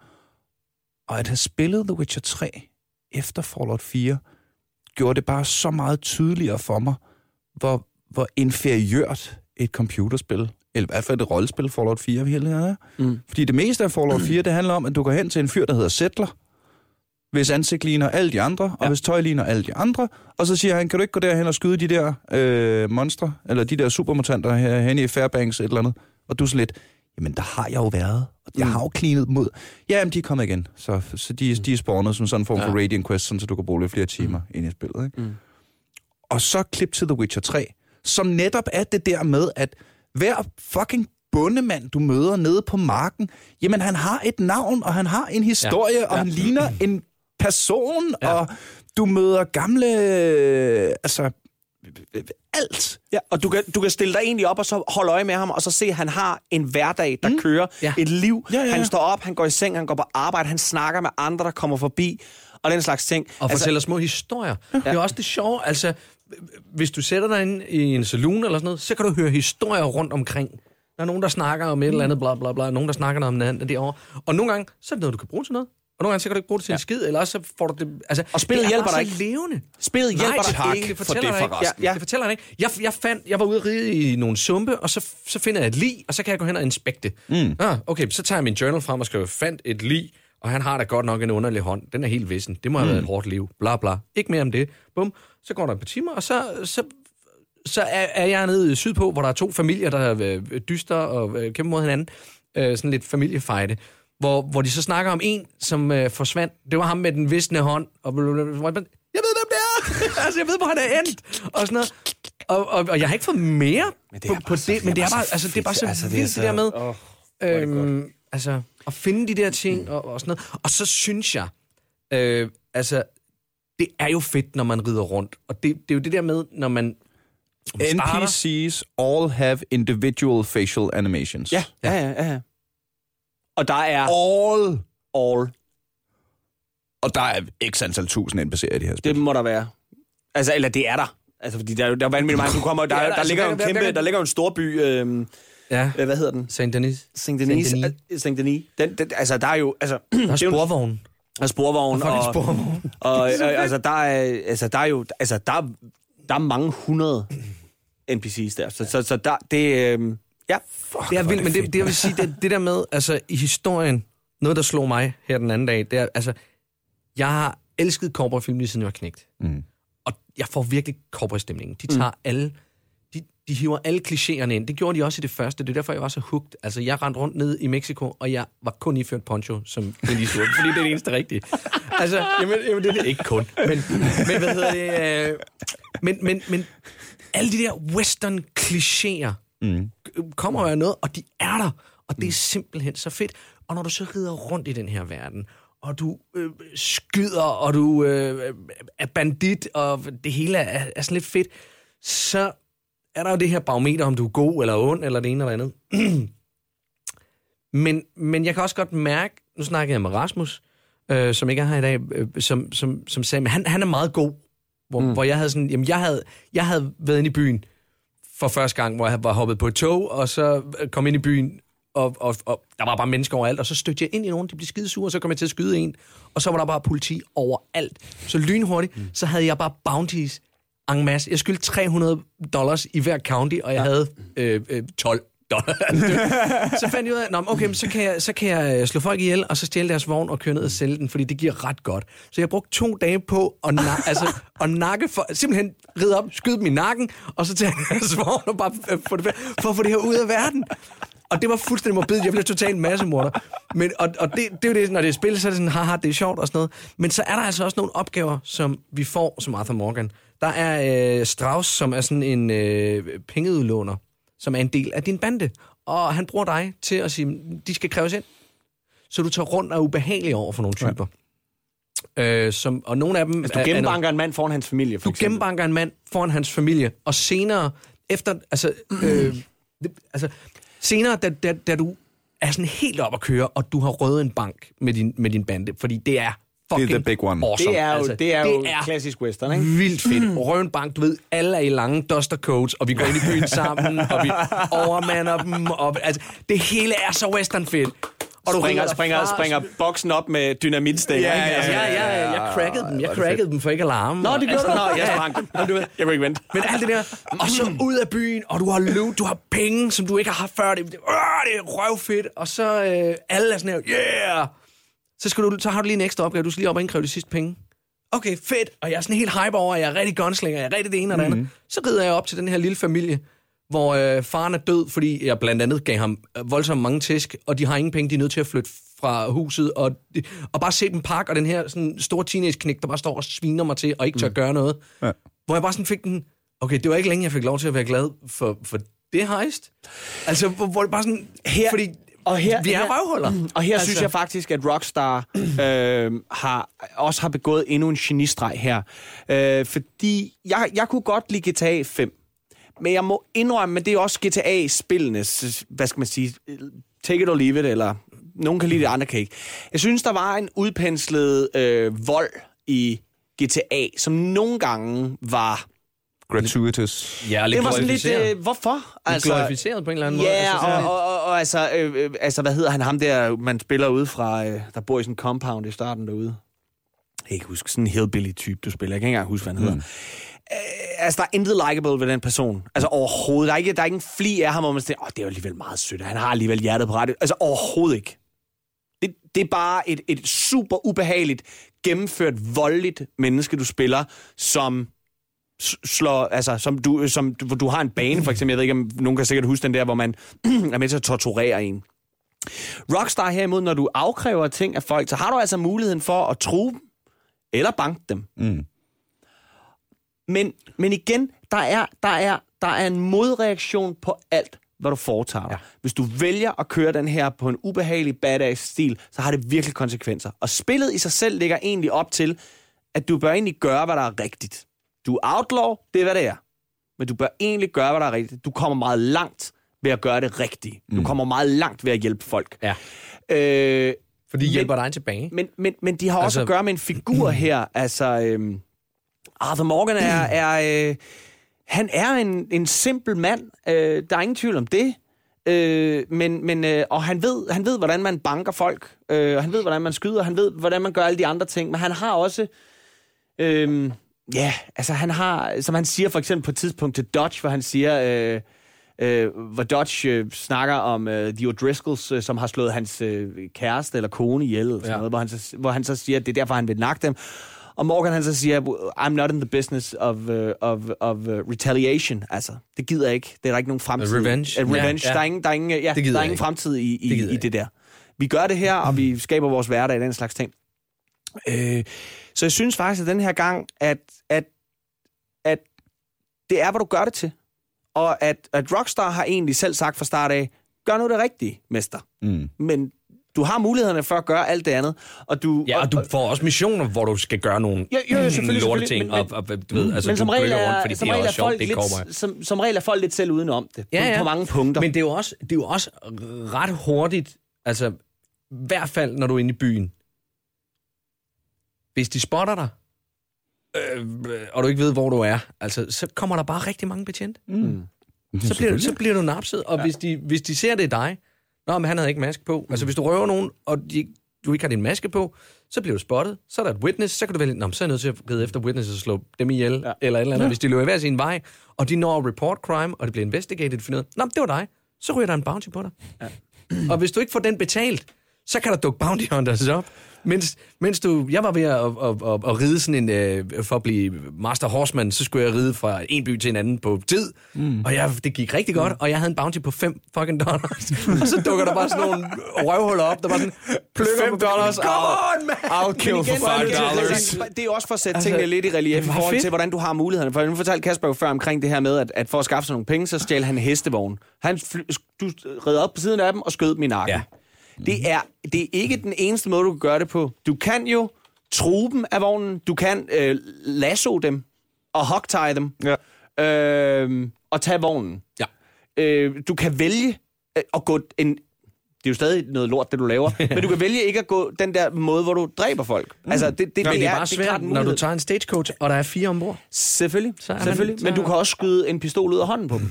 Og at have spillet The Witcher 3 efter Fallout 4, gjorde det bare så meget tydeligere for mig, hvor, hvor inferiørt et computerspil, eller i hvert fald et rollespil Fallout 4 virkelig er. Mm. Fordi det meste af Fallout 4, det handler om, at du går hen til en fyr, der hedder Settler, hvis ansigt ligner alle de andre, og Ja. hvis tøj ligner alle de andre, og så siger han, kan du ikke gå derhen og skyde de der øh, monstre, eller de der supermutanter her hen i Fairbanks, et eller andet, og du er sådan lidt, jamen der har jeg jo været, og jeg Mm. har jo cleanet dem ud. Ja, jamen de er kommet igen, så, så de, de er spawnet som sådan en form for Ja. Radiant Quest, sådan, så du kan bruge lidt flere timer mm. ind i spillet. Ikke? Mm. Og så klip til The Witcher 3, som netop er det der med, at hver fucking bondemand, du møder nede på marken, jamen han har et navn, og han har en historie, ja. og han ligner en person, ja. og du møder gamle... Altså, alt. Ja, og du kan, du kan stille dig egentlig op og så holde øje med ham, og så se, at han har en hverdag, der mm. kører. Ja. Et liv. Ja, ja, ja. Han står op, han går i seng, han går på arbejde, han snakker med andre, der kommer forbi, og den slags ting. Og fortæller små historier. Ja. Det er også det sjove. Altså, hvis du sætter dig ind i en saloon eller sådan noget, så kan du høre historier rundt omkring. Der er nogen, der snakker om et eller andet, bla bla bla. Nogen, der snakker om noget andet derovre. Og nogle gange, så er det noget, du kan bruge til noget. Og nogle gange, så kan du ikke bruge det til ja. en skid, eller også så får du det... Altså, Og spillet det er hjælper dig så levende. Spillet hjælper dig tak ikke det for det dig ikke. Ja, ja. Det fortæller dig ikke. Jeg, jeg, fandt, jeg var ude at ride i nogle sumpe, og så, så finder jeg et lig, og så kan jeg gå hen og inspekte. Mm. Ah, okay, så tager jeg min journal frem og skriver, fandt et lig, og han har da godt nok en underlig hånd. Den er helt vissen. Det må have været et hårdt liv. Bla bla. Ikke mere om det. Bum. Så går der et par timer, og så, så, så er, er jeg nede sydpå, hvor der er to familier, der øh, dyster og øh, kæmper mod hinanden. Øh, sådan lidt familiefejde. Hvor, hvor de så snakker om en, som øh, forsvandt. Det var ham med den visne hånd. Og blablabla. jeg ved, hvem det er. <laughs> altså, jeg ved, hvor han er endt. Og sådan noget. Og, og, og jeg har ikke fået mere Men det på, er på bare så- det, men det er bare, altså, det er bare så Altså, det er vildt, det, så- der med, åh, øhm, altså, at finde de der ting og, og sådan noget. Og så synes jeg, øh, altså, det er jo fedt, når man rider rundt. Og det, det er jo det der med, når man starter... NPCs all have individual facial animations. Ja, ja, ja, ja. Og der er All. all. Og der er x antal tusind NPC'er i de her spil. Det må der være. Altså, eller det er der. Altså, fordi der, er der er vanvittigt mange, du kommer, der, Ja, der, altså, ligger en hvad- kæmpe, der ligger jo en stor by, øhm, Ja, øh, hvad hedder den? Saint Denis. Saint Denis. Saint-Denis. Øh, Saint Denis. Den, den, altså, der er jo, altså, Der <clears throat> er det er jo- sporvogn. der er sporvogn, Fucking og, sporvogn. <laughs> og øh, altså, der er, altså, der er jo, altså, der, er- der er mange hundrede NPC's der. Så, så, så der, det, øh, ja. Det er vildt, men det, det jeg vil sige, det, det der med, altså i historien, noget der slog mig her den anden dag, det er, altså, jeg har elsket cowboyfilm lige siden jeg var knægt. Mm. Og jeg får virkelig cowboy-stemningen. De tager mm. alle, de, de hiver alle klichéerne ind. Det gjorde de også i det første. Det er derfor, jeg var så hooked. Altså, jeg rendte rundt ned i Mexico, og jeg var kun iført poncho som Clint Eastwood, fordi det er det eneste rigtige. Altså, jamen, jamen det er det ikke kun. Men, men hvad hedder det? Øh, men, men, men alle de der western klichéer mm. kommer jo noget, og de er der. Og det er simpelthen så fedt. Og når du så rider rundt i den her verden, og du øh, skyder, og du øh, er bandit, og det hele er, er sådan lidt fedt, så er der jo det her barometer, om du er god eller ond, eller det ene eller andet. <clears throat> men, men jeg kan også godt mærke, nu snakker jeg med Rasmus, øh, som ikke er her i dag, øh, som, som, som sagde, men han, han er meget god. Hvor, mm. hvor jeg havde sådan, jamen jeg havde, jeg havde været inde i byen for første gang, hvor jeg var hoppet på et tog, og så kom ind i byen, og, og, og der var bare mennesker overalt, og så stødte jeg ind i nogen, de blev skidesure, og så kom jeg til at skyde en, og så var der bare politi overalt. Så lynhurtigt, mm. så havde jeg bare bounties en masse. Jeg skyldte 300 dollars i hver county, og jeg ja. havde øh, øh, 12 <laughs> så fandt jeg ud af, Nå, okay, så kan, jeg, så kan jeg øh, slå folk ihjel, og så stjæle deres vogn og køre ned og sælge den, fordi det giver ret godt. Så jeg brugte to dage på at, na- <laughs> altså, at nakke for, simpelthen ride op, skyde dem i nakken, og så tage <laughs> deres vogn og bare få det, for at få det her ud af verden. Og det var fuldstændig morbidt. Jeg blev totalt massemorder. Men, og, og det, det er jo det, når det er spil, så er det sådan, haha, det er sjovt og sådan noget. Men så er der altså også nogle opgaver, som vi får som Arthur Morgan. Der er øh, Strauss, som er sådan en øh, pengeudlåner, som er en del af din bande. Og han bruger dig til at sige, de skal kræves ind. Så du tager rundt og er ubehagelig over for nogle typer. Ja. Øh, som, og nogle af dem... Altså, du er- er- gennembanker en mand foran hans familie, for du eksempel. gennembanker en mand foran hans familie, og senere, efter, altså, øh, <clears throat> det, altså senere, da, da, da du er sådan helt op at køre, og du har røvet en bank med din, med din bande, fordi det er fucking the big one. awesome. Det er jo, altså, det er jo det er klassisk western, ikke? vildt fedt. Røve en bank, du ved, alle er i lange duster coats, og vi går ind i byen sammen, og vi <laughs> overmander dem, og altså, det hele er så western fedt. Og Springer, rider springer, derfra. springer boksen op med dynamitstænger, Ja, ja, Altså, Ja, ja, ja, jeg crackede dem. Jeg crackede dem for ikke at larme. Nå, det gjorde du. Nå, jeg Ja. sprang dem. Jeg kunne ikke vente. Men alt det der, og så ud af byen, og du har loot, du har penge, som du ikke har haft før. Det, det, øh, det er røvfedt. Og så øh, alle er sådan her, yeah! Så, skal du, så har du lige en ekstra opgave. Du skal lige op og indkræve de sidste penge. Okay, fedt. Og jeg er sådan helt hype over, at jeg er rigtig gunslinger, jeg er rigtig det ene og det andet. Så rider jeg op til den her lille familie, hvor øh, faren er død, fordi jeg blandt andet gav ham øh, voldsomt mange tæsk, og de har ingen penge, de er nødt til at flytte fra huset, og, og bare se dem pakke, og den her sådan, store teenage-knæk, der bare står og sviner mig til, og ikke tør mm. gøre noget. Ja. Hvor jeg bare sådan fik den, okay, det var ikke længe, jeg fik lov til at være glad for, for det heist. Altså, hvor, hvor det bare sådan, Her- fordi og her- vi er røvhuller. <clears throat> Og her. Altså. synes jeg faktisk, at Rockstar <clears throat> øh, har, også har begået endnu en genistreg her. Øh, fordi jeg, jeg kunne godt lide GTA 5. Men jeg må indrømme, at det er også GTA-spillenes, hvad skal man sige, take it or leave it, eller nogen kan lide det, andre kan ikke. Jeg synes, der var en udpenslet øh, vold i GTA, som nogle gange var... Gratuitous. Ja, lidt Det var sådan lidt, øh, hvorfor? Altså, glorificeret på en eller anden måde. Ja, Altså, og, lidt- og, og, altså, øh, øh, altså, hvad hedder han, ham der, man spiller ude fra, øh, der bor i sådan en compound i starten derude. Jeg kan ikke huske, sådan en hillbilly-type, du spiller. Jeg kan ikke engang huske, hvad han hedder. Øh, altså, der er intet likable ved den person. Altså, overhovedet. Der er ikke, der er ikke en fli af ham, hvor man tænker, åh, det er jo alligevel meget sødt. Han har alligevel hjertet på rette. Altså, overhovedet ikke. Det, det er bare et, et super ubehageligt, gennemført, voldeligt menneske, du spiller, som slår, altså, som du, som, hvor du har en bane, for eksempel. Jeg ved ikke, om nogen kan sikkert huske den der, hvor man <clears throat> er med til at torturere en. Rockstar herimod, når du afkræver ting af folk, så har du altså muligheden for at tro dem, eller banke dem. Mm. Men, men igen, der, er, der, er, der er en modreaktion på alt, hvad du foretager dig. Ja. Hvis du vælger at køre den her på en ubehagelig badass-stil, så har det virkelig konsekvenser. Og spillet i sig selv ligger egentlig op til, at du bør egentlig gøre, hvad der er rigtigt. Du er outlaw, det er, hvad det er. Men du bør egentlig gøre, hvad der er rigtigt. Du kommer meget langt ved at gøre det rigtige. Du kommer meget langt ved at hjælpe folk. Ja. Øh, For de Men- hjælper dig tilbage. men, men, men de har også Altså- at gøre med en figur <clears throat> her. Altså, øhm, Arthur Morgan er... <clears throat> er øh, han er en, en simpel mand. Øh, der er ingen tvivl om det. Øh, men, men, øh, og han ved, han ved, hvordan man banker folk. Øh, han ved, hvordan man skyder. Han ved, hvordan man gør alle de andre ting. Men han har også... Øh, ja, altså han har... Som han siger for eksempel på et tidspunkt til Dodge, hvor han siger... Øh, øh, hvor Dodge øh, snakker om øh, The O'Driscolls, øh, som har slået hans øh, kæreste eller kone ihjel, eller sådan Ja. noget, hvor, han så, hvor han så siger, at det er derfor, han vil nakke dem. Og Morgan han så siger, I'm not in the business of, uh, of, of uh, retaliation. Altså, det gider jeg ikke. Det er der ikke nogen fremtid. Revenge. Uh, revenge. Ja, ja. Der er ingen, der er ingen, ja, Det der er ingen fremtid i, i, Det i det der. Vi gør det her, og vi skaber vores hverdag, den slags ting. Øh, så jeg synes faktisk, at den her gang, at, at, at det er, hvad du gør det til. Og at, at Rockstar har egentlig selv sagt fra start af, gør nu det rigtige, mester. Mm. Men du har mulighederne for at gøre alt det andet. Og du, Ja, og du får også missioner, hvor du skal gøre nogle Jo, jo, selvfølgelig, lorte ting. men- Og, og, du ved, altså, men som regel, rykker rundt, er, fordi som det er regel er folk det kommer. lidt, som, som regel er folk lidt selv uden om det. Ja, på, ja. på mange punkter. Men det er jo også, det er jo også ret hurtigt, altså i hvert fald, når du er inde i byen. Hvis de spotter dig, øh, og du ikke ved, hvor du er, altså, så kommer der bare rigtig mange betjente. Mm. Så bliver, så bliver du napset, og ja. hvis, de, hvis de ser, det er dig, Nå, men han havde ikke maske på. Altså, hvis du røver nogen, og de, du ikke har din maske på, så bliver du spottet. Så er der et witness, så kan du vælge, Nå, så er jeg nødt til at ride efter witness og slå dem ihjel, ja. eller et eller andet. Ja. Hvis de løber hver sin vej, og de når at report crime, og det bliver investigated, finder ud af, Nå, det var dig. Så ryger der en bounty på dig. Ja. og hvis du ikke får den betalt, så kan der dukke bounty hunters op. Mens, mens du, jeg var ved at, at, at, at, ride sådan en, øh, for at blive master horseman, så skulle jeg ride fra en by til en anden på tid. Mm. Og jeg, det gik rigtig godt, og jeg havde en bounty på 5 fucking dollars. og så dukker der bare sådan nogle røvhuller op, der bare sådan plukker 5 på- dollars, Come I'll- on, man! I'll kill for igen, five det- dollars. det- er også for at sætte Altså, tingene lidt i relief i var forhold til, hvordan du har mulighederne. For nu fortalte Kasper jo før omkring det her med, at, at for at skaffe sig nogle penge, så stjal han en hestevogn. Han fly, du red op på siden af dem og skød dem i nakken. Ja. Det, er, det er ikke den eneste måde, du kan gøre det på. Du kan jo true dem af vognen. Du kan øh, lasso dem og hogtie dem. Ja. Øh, og tage vognen. Ja. Øh, du kan vælge øh, at gå en... Det er jo stadig noget lort, det du laver. <laughs> men du kan vælge ikke at gå den der måde, hvor du dræber folk. Mm. Altså, det, det, Men det er bare svært, en når du tager en stagecoach, og der er fire ombord. Selvfølgelig, Så er man- selvfølgelig. så- Men du kan også skyde en pistol ud af hånden på dem.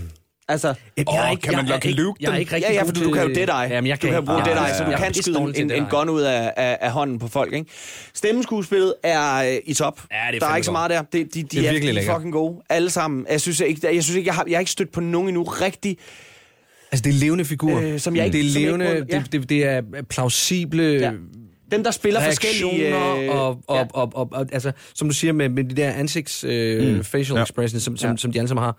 Altså, Jeg Åh, kan man jeg er ikke- Luke Jeg er ikke rigtig ja, ja, for du, du kan jo det dig. Jamen, jeg du kan, kan bruge det dig, ja, så du jeg kan skyde en, en gun ud af, af, af hånden på folk. Ikke? Stemmeskuespillet er øh, i top. Ja, det er der er ikke så meget der. Det, de, de, Det er er, virkelig de er lækkert. fucking gode. Alle sammen. Jeg synes ikke, jeg, synes ikke, jeg, har, jeg har ikke stødt på nogen endnu rigtig Altså, det er levende figurer. Øh, som jeg ikke- det er som jeg levende, ikke ja. det, det, det er plausible Ja. dem, der spiller forskellige... øh, og, og, ja. og, og, og, altså, som du siger, med, med de der ansigts øh, mm. facial Ja. expressions, som, som, Ja. som de alle sammen har.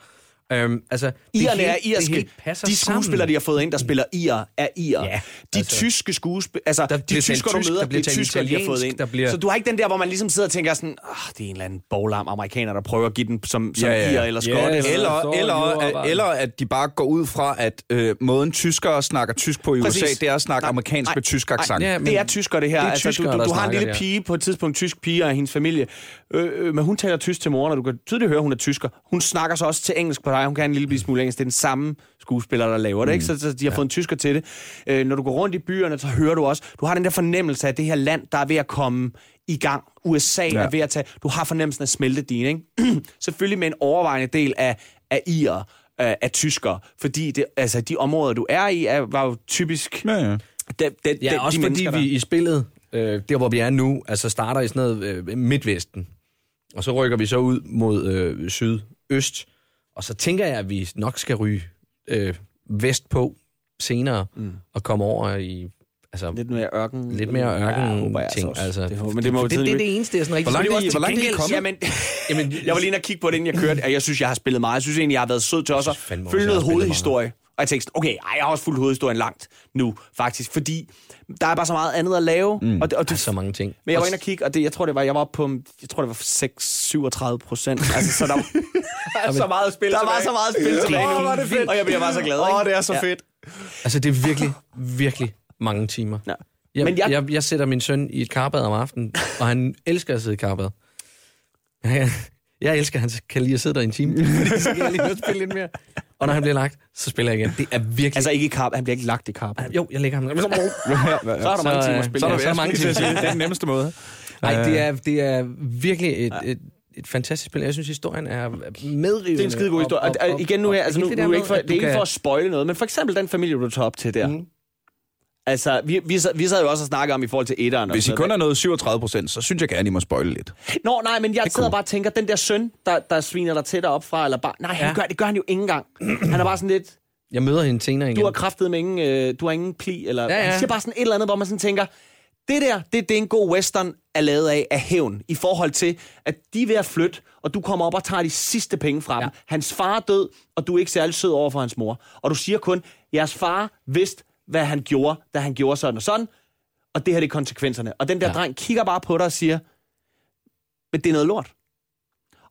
Øhm, altså, Irerne er irske. De skuespillere, de har fået ind, der spiller ir, er ir. Ja, de altså- tyske skuespillere, altså Der de tyskere, du tysk, møder, der bliver det er tyskere, de har fået ind. der bliver- Så du har ikke den der, hvor man ligesom sidder og tænker sådan, ah, det er en eller anden boglam amerikaner, der prøver at give den som, som Ja, ja. ir eller skot. Ja, eller, Eller, eller, at de bare går ud fra, at øh, måden tyskere snakker tysk på i Præcis. USA, det er at snakke Nej, amerikansk nej, med tysk accent. Ja, men det er tysker, det her. det er altså, du, du, du har en lille pige på et tidspunkt, tysk pige og hendes familie, øh, øh, men hun taler tysk til moren, og du kan tydeligt høre, hun er tysker. Hun snakker så også til engelsk på dig, hun kan en lille smule engelsk. Det er den samme skuespiller, der laver det, ikke? Så, så de har fået en tysker til det. Øh, når du går rundt i byerne, så hører du også, du har den der fornemmelse af, at det her land, der er ved at komme i gang. USA ja. Ja. er ved at tage, du har fornemmelsen af smeltedin, ikke? <clears throat> Selvfølgelig med en overvejende del af, af irer, øh, af tyskere, fordi det, altså, de områder, du er i, er, var jo typisk... Ja, ja. Den, den, Ja, den, også de fordi vi der- i spillet, øh, der hvor vi er nu, altså starter i sådan noget øh, midtvesten, og så rykker vi så ud mod øh, sydøst, og så tænker jeg, at vi nok skal ryge øh, vestpå senere, mm. og komme over i altså, Lidt mere ørken. lidt mere ørken Ja, jeg ting. Altså, det, håber, men det, må det, det, det er det eneste, jeg sådan rigtig... Hvor langt er I- hvor langt er I kommet? Jamen, Jamen, jeg var lige inde og kigge på det, inden jeg kørte, og jeg synes, jeg har spillet meget. Jeg synes egentlig, jeg har været sød til også at følge noget hovedhistorie. Og jeg tænkte, okay, ej, jeg har også fuldt hovedhistorien langt nu, faktisk. Fordi der er bare så meget andet at lave. Mm. Og, det, og Der er det, så mange ting. men jeg var inde og kigge, og det, jeg tror, det var, jeg var på, jeg tror, det var 6-37 procent. Altså, så der, <laughs> så meget at spille der var så meget at spille tilbage Åh, hvor er det fedt. Og jeg bliver bare så glad, Åh, ikke? det er så Ja. fedt. Altså, det er virkelig, virkelig mange timer. Ja. Jeg, Men jeg- jeg... Jeg, sætter min søn i et karbad om aftenen, og han elsker at sidde i karbad. <laughs> Jeg, elsker, at han kan lide at sidde der i en time, <laughs> så kan jeg lige spille lidt mere. Og når han bliver lagt, så spiller jeg igen. Det er virkelig... Altså ikke i karp, han bliver ikke lagt i karp. jo, jeg lægger ham. Så er der mange timer at spille. Så er der, så er der mange timer. Det er den nemmeste måde. Nej, det er, det er virkelig et, et, et fantastisk spil. Jeg synes, historien er medrivende. Det er en skide god historie. Og, og, og igen nu her, altså nu, hele nu er det ikke for, det er ikke for at spoile noget, men for eksempel den familie, du tager op til der. Mm. Altså, vi, vi, vi sad jo også og snakkede om i forhold til etteren. Hvis I kun er nået 37 procent, så synes jeg gerne, I må spoile lidt. Nå, nej, men jeg sidder cool. bare og tænker, den der søn, der, der sviner dig til op fra, eller bare... Nej, han Ja. gør, det gør han jo ikke engang. Han er bare sådan lidt... Jeg møder hende senere igen. Du har kraftet med ingen, øh, du har ingen pli, eller... Ja, ja. Han siger bare sådan et eller andet, hvor man sådan tænker, det der, det, det er en god western er lavet af, af hævn, i forhold til, at de er ved at flytte, og du kommer op og tager de sidste penge fra ja. dem. Hans far er død, og du er ikke særlig sød over for hans mor. Og du siger kun, jeres far vidste, hvad han gjorde, da han gjorde sådan og sådan, og det her det er konsekvenserne. Og den der ja. Ja. dreng kigger bare på dig og siger, men det er noget lort.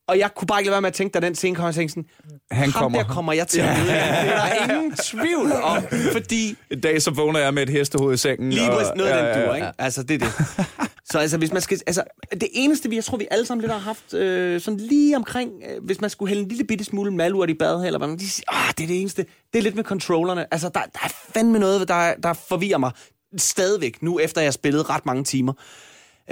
Og jeg kunne bare ikke lade være med at tænke, da den scene kom, jeg tænkte sådan, Han kommer. der kommer jeg til at møde. Det er der ingen tvivl om, <laughs> fordi En dag så vågner jeg med et hestehoved i sengen. Lige og- noget ja, den ja, dur, ja. ikke? Altså, det er det. <laughs> Så altså, hvis man skal... Altså, det eneste, vi, jeg tror, vi alle sammen lidt har haft, øh, sådan lige omkring, øh, hvis man skulle hælde en lille bitte smule malurt i bad eller hvad man de siger, ah, det er det eneste. Det er lidt med controllerne. Altså, der, der er fandme noget, der, der forvirrer mig stadigvæk, nu efter jeg har spillet ret mange timer.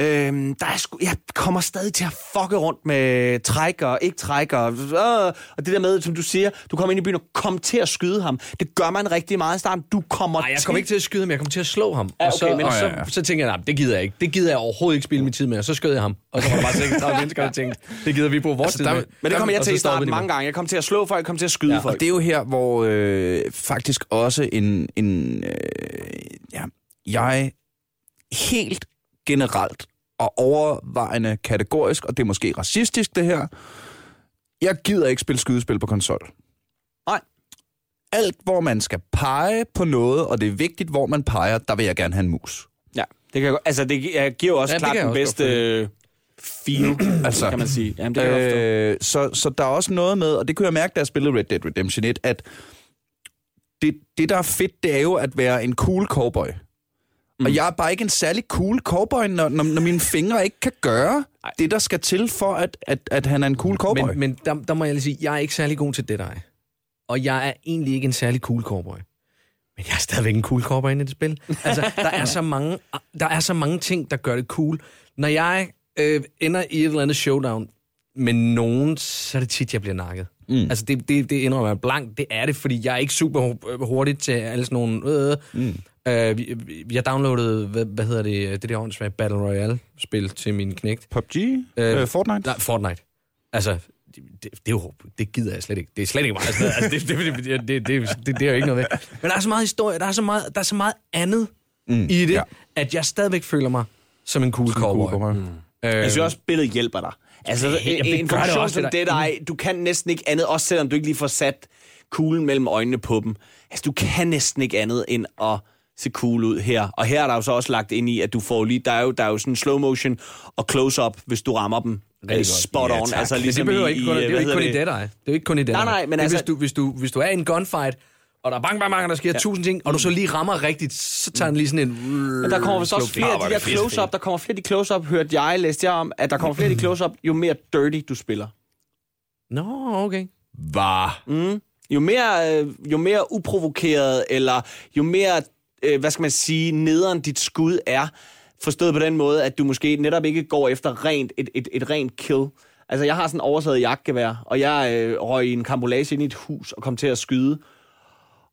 Øhm, der er sgu, jeg kommer stadig til at fucke rundt med træk og ikke træk og, øh, og det der med, som du siger, du kommer ind i byen og kommer til at skyde ham. Det gør man rigtig meget i starten. Du kommer Nej, jeg kommer ikke til at skyde ham, jeg kommer til at slå ham. Ja, og så, okay, men- og så, ja, ja. så tænker jeg, nej, det gider jeg ikke. Det gider jeg overhovedet ikke spille min tid med. Og så skød jeg ham. Og så var der bare 36 <laughs> mennesker, der tænkte, det gider vi bruge vores Altså, tid der- med. Men det kommer jeg Og til så i starten mange gange. Jeg kommer til at slå folk, jeg kommer til at skyde ja, Og folk. det er jo her, hvor øh, faktisk også en... en øh, ja, jeg helt generelt og overvejende kategorisk, og det er måske racistisk det her, jeg gider ikke spille skydespil på konsol. Nej. Alt, hvor man skal pege på noget, og det er vigtigt, hvor man peger, der vil jeg gerne have en mus. Ja, det kan jeg, godt- altså det jeg giver jo også Ja, klart den også bedste feel, <clears throat> altså, kan man sige. Jamen, det kan. Øh, så, så der er også noget med, og det kunne jeg mærke, da jeg spillede Red Dead Redemption 1, at det, det der er fedt, det er jo at være en cool cowboy. Mm. Og jeg er bare ikke en særlig cool cowboy, når, når, når mine fingre ikke kan gøre Ej. det, der skal til for, at, at, at han er en cool cowboy. Men, men der, der må jeg lige sige, jeg er ikke særlig god til det der. Og jeg er egentlig ikke en særlig cool cowboy. Men jeg er stadigvæk en cool cowboy inde i det spil. Altså, der er så mange, der er så mange ting, der gør det cool. Når jeg øh, ender i et eller andet showdown med nogen, så er det tit, jeg bliver nakket. Mm. Altså, det, det, det indrømmer jeg blankt. Det er det, fordi jeg er ikke super hu- hurtigt til alle sådan nogle... Øh, mm. Øh, vi, har downloadet, hvad, hvad hedder det, det der åndsvagt Battle Royale-spil til min knægt. PUBG? Øh, Øh, Fortnite? Nej, Fortnite. Altså, det, det, det, er jo, det gider jeg slet ikke. Det er slet ikke meget. Altså, altså, det, det, det, det, det, det, det, det er jo ikke noget ved. Men der er så meget historie, der er så meget, der er så meget andet mm, i det, ja. at jeg stadigvæk føler mig som en cool Cool cowboy. cowboy. Mm. Øh, Jeg synes også, billedet hjælper dig. Altså, Ja, en, det en det funktion også, som det der. ej, du kan næsten ikke andet, også selvom du ikke lige får sat kuglen mellem øjnene på dem. Altså, du kan næsten ikke andet end at se cool ud her. Og her er der jo så også lagt ind i, at du får lige, der er jo, der er jo sådan slow motion og close-up, hvis du rammer dem Rigtig spot Ja, on. tak. altså, men ligesom det behøver i, ikke kun, det er jo ikke kun i hedder Dead Eye. Det er jo ikke kun i Dead Nej, Eye. nej, men det altså- hvis, du, hvis, du, hvis du er i en gunfight, og der er bang, bang, bang, og der sker ja. tusind ting, og du så lige rammer rigtigt, så tager den lige sådan en... Men der kommer vist også flere af de der close-up, der kommer flere af de close-up, hørte jeg, læste jeg om, at der kommer flere af de <clears throat> close-up, jo mere dirty du spiller. Nå, okay. Var. Mm. Jo mere, øh, jo mere uprovokeret, eller jo mere, øh, hvad skal man sige, nederen dit skud er, forstået på den måde, at du måske netop ikke går efter rent, et, et, et rent kill. Altså, jeg har sådan en oversaget jagtgevær, og jeg øh, røg i en kambolage ind i et hus og kom til at skyde.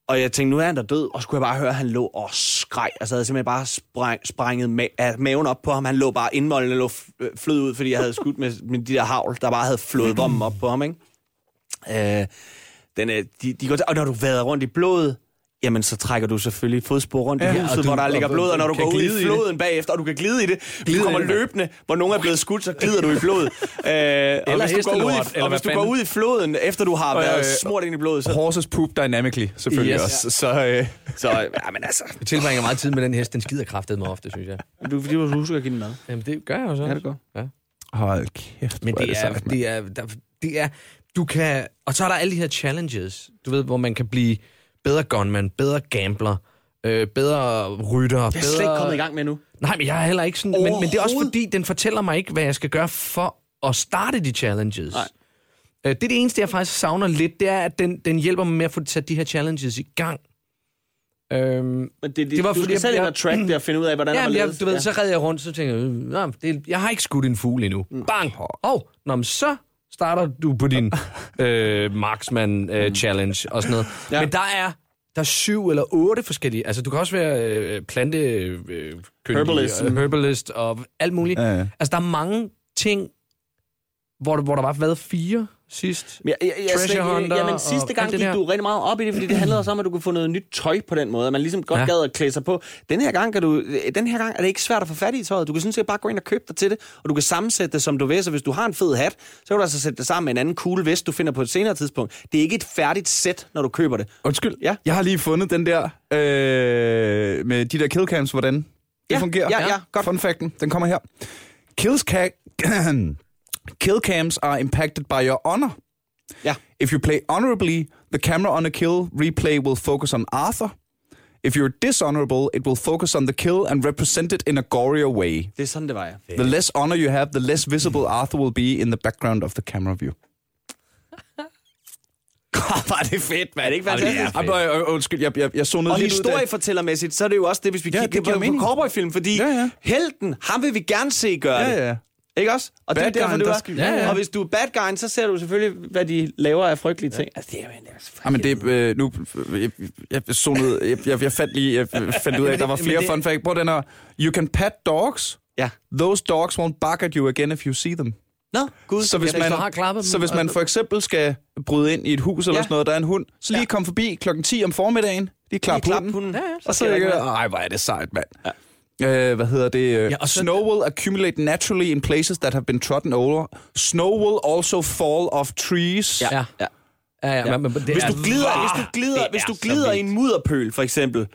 Og jeg tænkte, nu er han der død, og så kunne jeg bare høre, at han lå og skreg. Altså, jeg havde simpelthen bare spræng, sprænget ma- maven op på ham. Han lå bare indmålende lå øh, flød ud, fordi jeg havde skudt med, med de der havl, der bare havde flået vommen op på ham, ikke? Øh, den, er, de, de går til, og når du vader rundt i blodet, jamen så trækker du selvfølgelig fodspor rundt ja, i huset, du- hvor der ligger blod, og når du går ud i i floden bagefter, og du kan glide i det, Glide du kommer i det. løbende, hvor nogen er blevet skudt, så glider du i blodet. <laughs> Øh, og hvis du, går ud, i, eller og hvis du går ud i floden, efter du har været øh, smurt ind i blodet, så... Horses poop dynamically, selvfølgelig Yes. også. Så, øh, <laughs> så ja, men altså, Jeg tilbringer meget tid med den hest. Den skider kraftet mig ofte, synes jeg. du, fordi du husker at give den mad. Jamen, det gør jeg jo så. Ja, det går. hold kæft, Men det er, det er, der, det er, du kan, og så er der alle de her challenges, du ved, hvor man kan blive bedre gunman, bedre gambler, øh, bedre rytter, Jeg er bedre... slet ikke kommet i gang med nu. Nej, men jeg er heller ikke sådan, men, men det er også fordi, den fortæller mig ikke, hvad jeg skal gøre for at starte de challenges. Nej. Øh, det er det eneste, jeg faktisk savner lidt, det er, at den, den hjælper mig med at få sat de her challenges i gang. Øhm, Men det, det, Det var du fordi, skal selv ind og track det og finde ud af, hvordan Ja, jeg, du ved, så redder jeg rundt, så tænker jeg, øh, det, jeg har ikke skudt en fugl endnu. Bang! Åh, oh, nå, men så starter du på din <laughs> øh, marksman øh, challenge og sådan noget. Ja. Men der er, der er syv eller otte forskellige. Altså, du kan også være øh, plante... Øh, Herbalist. øh, herbalist og alt muligt. Ja, ja. Altså, der er mange ting, hvor, hvor der var været fire sidst. Men jeg, jeg, jeg, Treasure slet, Hunter jamen, sidste gang gik du rigtig meget op i det, fordi det handlede også om, at du kunne få noget nyt tøj på den måde, at man ligesom godt ja. Ja. gad at klæde sig på. Den her, gang kan du, den her gang er det ikke svært at få fat i tøjet. Du kan sådan set bare gå ind og købe dig til det, og du kan sammensætte det, som du vil. Så hvis du har en fed hat, så kan du altså sætte det sammen med en anden cool vest, du finder på et senere tidspunkt. Det er ikke et færdigt sæt, når du køber det. Undskyld, Ja. jeg har lige fundet den der øh, med de der killcams, hvordan det Ja, fungerer. ja, ja, godt. Fun facten, den kommer her. Kills ca- <clears throat> Killcams are impacted by your honor. Ja. If you play honorably, the camera on a kill replay will focus on Arthur. If you're dishonorable, it will focus on the kill and represent it in a gorier way. Det er sådan, det var, ja. The less honor you have, the less visible Arthur will be in the background of the camera view. <laughs> Var det fedt, man. Er det ikke fantastisk? Ja, Ej, men, øh, undskyld, jeg, jeg, jeg Og lidt ud der. historiefortællermæssigt, så er det jo også det, hvis vi Ja, det kigger giver på, på cowboyfilm, fordi Ja, ja. helten, ham vil vi gerne se gøre det. Ja, ja. Ikke også? Og Bad det er derfor, guyen, du er. Ja, ja. Og hvis du er bad guyen, så ser du selvfølgelig, hvad de laver af frygtelige ting. Altså, det er jo en Ja, men det øh, nu... Jeg, jeg, zonede, jeg, jeg, jeg fandt lige... Jeg fandt ud af, at der var Men flere det- fun facts. Prøv den her. You can pet dogs. Ja. Those dogs won't bark at you again if you see them. Nå, gud. Så hvis, man, har klappet dem, så hvis man og- for eksempel skal bryde ind i et hus eller Ja. sådan noget, der er en hund, så lige Ja. kom forbi klokken 10 om formiddagen. Lige klap hunden. hunden. Ja, ja, Og så der ikke ikke, noget. ej, hvor er det sejt, mand. Ja. Øh, hvad hedder det? Ja, Ja, og så- Snow will accumulate naturally in places that have been trodden over. Snow will also fall off trees. Ja. ja. Ja, ja, men, men, det Hvis er, du glider, hvis du glider, hvis du glider i en mudderpøl, for eksempel,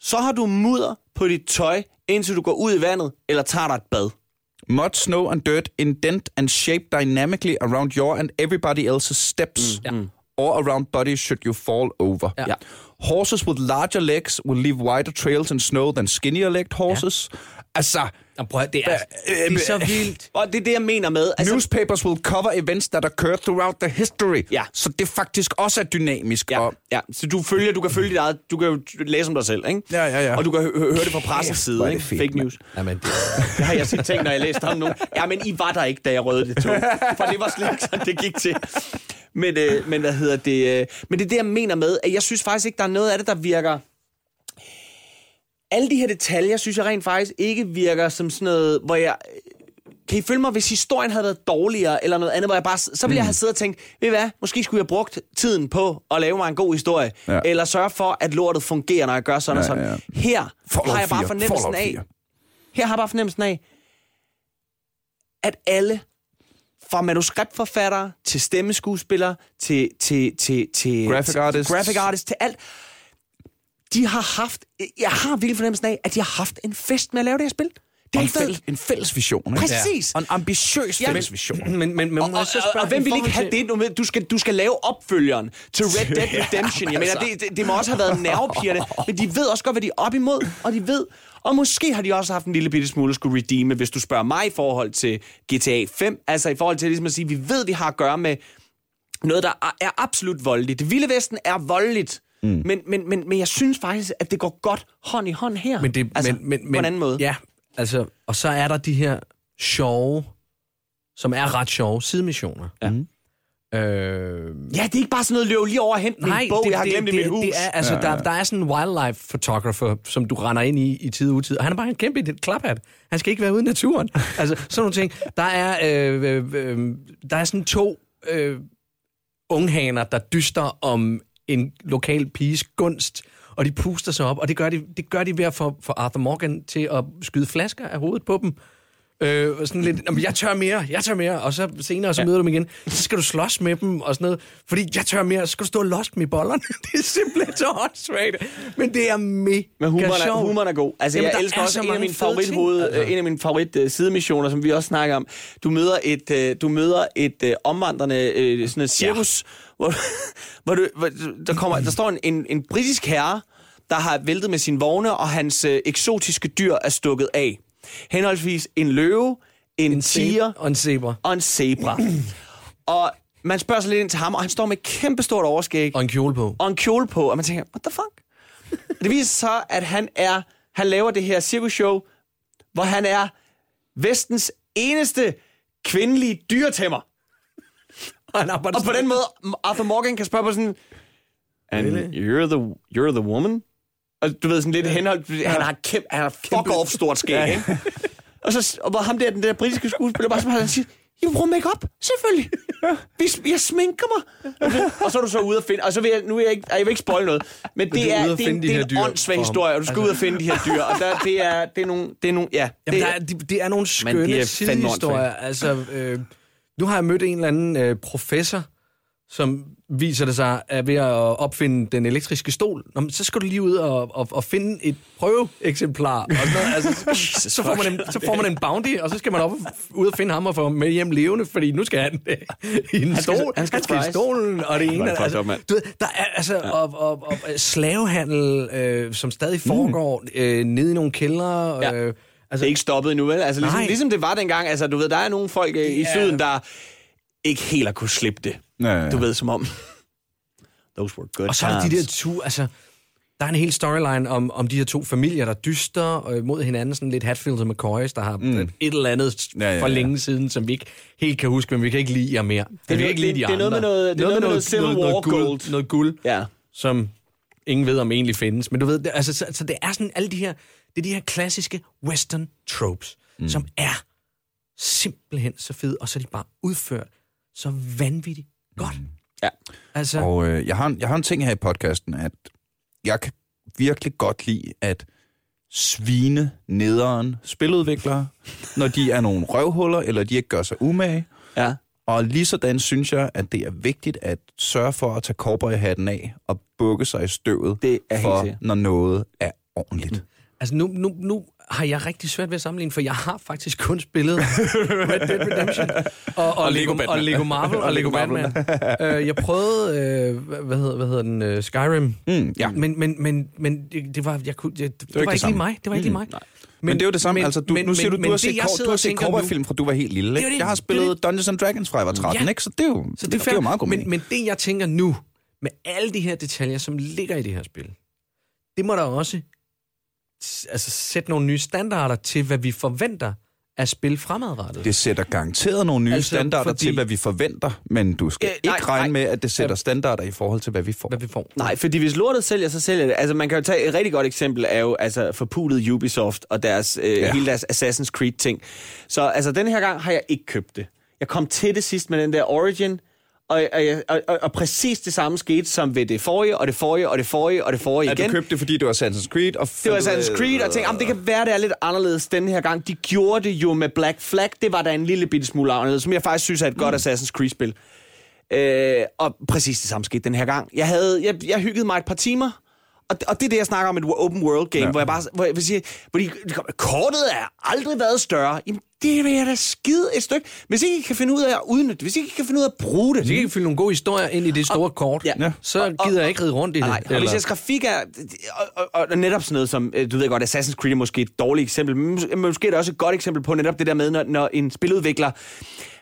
så har du mudder på dit tøj, indtil du går ud i vandet, eller tager dig et bad. Mud, snow, and dirt indent and shape dynamically around your and everybody else's steps. Ja. Or around bodies should you fall over. Ja. Ja. Horses with larger legs will leave wider trails in snow than skinnier-legged horses. Altså, Jamen, prøv, det er, det er så vildt. Og det er det, jeg mener med. Altså, newspapers will cover events that occur throughout the history. Ja. Så det faktisk også er dynamisk. Ja, Og, ja, så du følger, du kan følge dit eget, du kan jo læse om dig selv, ikke? Ja, ja, ja. Og du kan hø- høre det fra pressens side, ikke? fedt, Fake news. Jamen, det, <laughs> Det har jeg set tænkt, når jeg læste om nogen. Ja, men I var der ikke, da jeg røde det tog. For det var slet ikke sådan, det gik til. Men, øh, men hvad hedder det? Øh, men det er det, jeg mener med, at jeg synes faktisk ikke, der er noget af det, der virker... Alle de her detaljer, synes jeg rent faktisk ikke virker som sådan noget, hvor jeg... Kan I følge mig, hvis historien havde været dårligere, eller noget andet, hvor jeg bare... Så ville jeg have siddet og tænkt, ved I hvad, måske skulle jeg have brugt tiden på at lave mig en god historie, Ja. ja. eller sørge for, at lortet fungerer, når jeg gør sådan Ja, og sådan. ja. Her Fallout har jeg bare 4, fornemmelsen af, 4. her har jeg bare fornemmelsen af, at alle, fra manuskriptforfattere til stemmeskuespillere til, til, til, til Graphic til, artists. graphic artists, til alt, de har haft, jeg har virkelig fornemmelsen af, at de har haft en fest med at lave det her spil. Det og har en, fælles, en fælles vision. Ikke? Præcis. Og en ambitiøs Ja, men- fælles vision. men, men, men, Og, så og, spørge og hvem vil ikke have til- det? Du, skal, du skal lave opfølgeren til Red Dead <laughs> Redemption. Jeg mener, det, det, det må også have været nervepirrende, men de ved også godt, hvad de er op imod, og de ved, og måske har de også haft en lille bitte smule at skulle redeeme, hvis du spørger mig i forhold til GTA 5, altså i forhold til ligesom at sige, vi ved, vi har at gøre med noget, der er- absolut voldeligt. Det vilde vesten er voldeligt, mm. men, men, men, men jeg synes faktisk, at det går godt hånd i hånd her. Men det, altså, men, men, på en anden måde. Ja, altså, og så er der de her sjove, som er ret sjove, sidemissioner. Ja. Øh, Ja, det er ikke bare sådan noget løb lige over og hente min bog, jeg har glemt det, i mit det, hus. Det er, altså, ja, ja. Der, der er sådan en wildlife photographer, som du render ind i i tid og utid, og han er bare en kæmpe et klaphat. Han skal ikke være ude i naturen. <laughs> altså, sådan nogle ting. Der er, øh, øh, øh, der er sådan to øh, unghaner, der dyster om en lokal piges gunst, og de puster sig op, og det gør de, det gør de ved at få, få Arthur Morgan til at skyde flasker af hovedet på dem. Øh, og sådan lidt, "Nå, men jeg tør mere, jeg tør mere, og så senere så møder du dem igen. Så skal du slås med dem og sådan noget, fordi jeg tør mere, så skal du stå og lost med bollerne. <laughs> Det er simpelthen så åndssvagt, men det er mega Men humoren er, humoren er god. Altså, Jamen, jeg elsker er også så en af mine favorithoved, altså. en af mine favorit uh, sidemissioner, som vi også snakker om. Du møder et, uh, du møder et uh, omvandrende uh, sådan et cirkus, ja. hvor, <laughs> hvor, du, hvor der, kommer, der står en, en, en britisk herre, der har væltet med sine vogne, og hans uh, eksotiske dyr er stukket af. Henholdsvis en løve, en, en tiger og en zebra. og en zebra. og man spørger sig lidt ind til ham, og han står med et kæmpestort overskæg Og en kjole på. og en kjole på, og man tænker, what the fuck? det viser sig så, at han er, han laver det her cirkusshow, hvor han er vestens eneste kvindelige dyretæmmer. Og, han Og på den måde, Arthur Morgan kan spørge på sådan, and you're the, you're the woman? Og du ved, sådan lidt henhold, han har kæmpe, han har fuck off stort skæg, ikke? <laughs> Og så og hvor ham der, den der britiske skuespiller, bare som han siger, I bruger make-up, selvfølgelig. Vi, jeg sminker mig. Og, det, og så er du så ude og finde, og så vil jeg, nu vil jeg ikke, jeg vil ikke spoil noget, men det er er, det, er det er en åndssvag historie, og du skal Altså- ud og finde de her dyr, og der, det, er, det er nogle, det er nogle, ja. Jamen, det, der er, det, er nogle skønne er er sidehistorier. Altså, øh, nu har jeg mødt en eller anden øh, professor, som viser det sig er ved at opfinde den elektriske stol. Nå, men så skal du lige ud og, og, og finde et prøveeksemplar. Og sådan noget. Altså, så, så, får man en, så får man en bounty, og så skal man op og, ud og finde ham og få ham med hjem levende, fordi nu skal han øh, i en skal- stol. han skal han skal i stolen, og det ene... Altså, du ved, der er altså ja. og, og, og, slavehandel, øh, som stadig foregår øh, nede i nogle kældre. Ja. Øh, det altså, er ikke stoppet endnu, vel? Altså, ligesom, Nej. ligesom det var dengang, altså, du ved, der er nogle folk øh, i er- syden, der ikke helt har kunne slippe det. Ja, ja. Du ved, som om... <laughs> Those were good Og så er der de der to, altså... Der er en hel storyline om, om de her to familier, der dyster øh, mod hinanden, sådan lidt Hatfields og McCoys, der har mm. et eller andet Ja, ja, for ja. længe siden, som vi ikke helt kan huske, men vi kan ikke lide jer mere. Det, vi kan noget- ikke lide det- de det er noget andre. med noget- det er noget med noget Civil War guld, gold. Noget guld, Ja. som ingen ved, om egentlig findes. Men du ved, det, altså, så, så det er sådan alle de her, det er de her klassiske western tropes, mm. som er simpelthen så fede, og så er de bare udført så vanvittigt godt. Mm. Ja. Altså, Og øh, jeg, har en, jeg har en ting her i podcasten, at jeg kan virkelig godt lide at svine nederen spiludviklere, når de er nogle røvhuller, eller de ikke gør sig umage. Ja. Og lige sådan synes jeg, at det er vigtigt at sørge for at tage cowboyhatten af og bukke sig i støvet, Det er for når noget er ordentligt. Altså nu, nu, nu har jeg rigtig svært ved at sammenligne, for jeg har faktisk kun spillet Red Dead Redemption og, og, og, Lego, Batman. og Lego Marvel og, Og Lego Lego Batman. uh, jeg prøvede, uh, hvad, hedder, hvad hedder den, uh, Skyrim, Mm, ja. men, men, men, men det, det var, jeg kunne, det, det, det var ikke det ikke lige mig. Det var ikke lige mig. Men, men det er jo det samme. Men, altså, du, men, nu siger du, du har set, du har set cowboyfilm fra du var helt lille. Det Ikke? det, Jeg har det spillet Dungeons and Dragons fra jeg var 13, Ja. ikke? så det er jo, Så det, det er, det er jo meget god men, men det, jeg tænker nu, med alle de her detaljer, som ligger i det her spil, det må der også altså, sætte nogle nye standarder til, hvad vi forventer af spil fremadrettet. Det sætter garanteret nogle nye Altså, standarder fordi- til, hvad vi forventer, men du skal Øh, nej, ikke regne nej. med, at det sætter standarder i forhold til, hvad vi får. hvad vi får. Nej, fordi hvis lortet sælger, så sælger det. Altså, man kan jo tage et rigtig godt eksempel er jo altså forpulet Ubisoft og deres, øh. Ja. hele deres Assassin's Creed-ting. Så altså, den her gang har jeg ikke købt det. Jeg kom til det sidst med den der Origin, og, og, og, og, præcis det samme skete som ved det forrige, og det forrige, og det forrige, og det forrige At igen. du købte det, fordi det var Assassin's Creed? Og Det var Assassin's Creed, og tænkte, "Jamen, det kan være, det er lidt anderledes den her gang. De gjorde det jo med Black Flag. Det var da en lille bitte smule anderledes, som jeg faktisk synes er et godt Assassin's Creed-spil. Øh, og præcis det samme skete den her gang. Jeg, havde, jeg, jeg hyggede mig et par timer, og, og det er det, jeg snakker om et open world game, ja. Hvor jeg bare hvor jeg vil sige, hvor de, kortet er aldrig været større. Jamen, det vil jeg da skide et stykke. Hvis ikke I kan finde ud af at udnytte det, hvis ikke I kan finde ud af at bruge det, Hvis ikke I kan fylde nogle gode historier ind i det store kort, ja. ja. så gider jeg ikke ride rundt i det. Nej, og hvis jeres grafik er... Og, og, og netop sådan noget som, øh, du ved godt, Assassin's Creed er måske et dårligt eksempel, men mås- måske er det også et godt eksempel på netop det der med, når, når en spiludvikler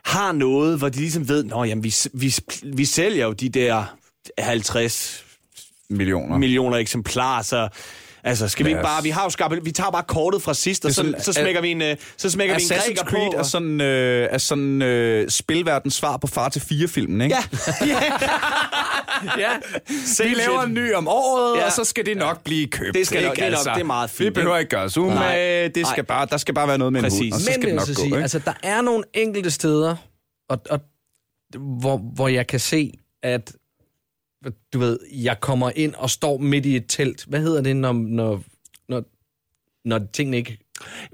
har noget, hvor de ligesom ved, nå jamen, vi, vi, vi sælger jo de der 50 millioner. millioner eksemplarer, så... Altså, skal vi ikke bare... Vi har jo skabt, vi tager bare kortet fra sidst, og er så, sådan- så smækker vi en, øh, så smækker vi en Assassin's græker Creed på. er sådan, øh, er sådan øh, spilverdens svar på Far til fire filmen, ikke? <laughs> Ja, ja. ja. Vi laver en ny om året, Ja. ja. og så skal det nok blive købt. Det skal nok- ikke? Altså, det er nok- det er meget fint, Vi behøver ikke gøre os umage. Det skal Nej. bare, der skal bare være noget med Præcis. en hund, og så Men skal det nok så gå. sige, ikke? altså, der er nogle enkelte steder, og, og, hvor, hvor jeg kan se, at du ved, jeg kommer ind og står midt i et telt. Hvad hedder det, når, når, når, når tingene ikke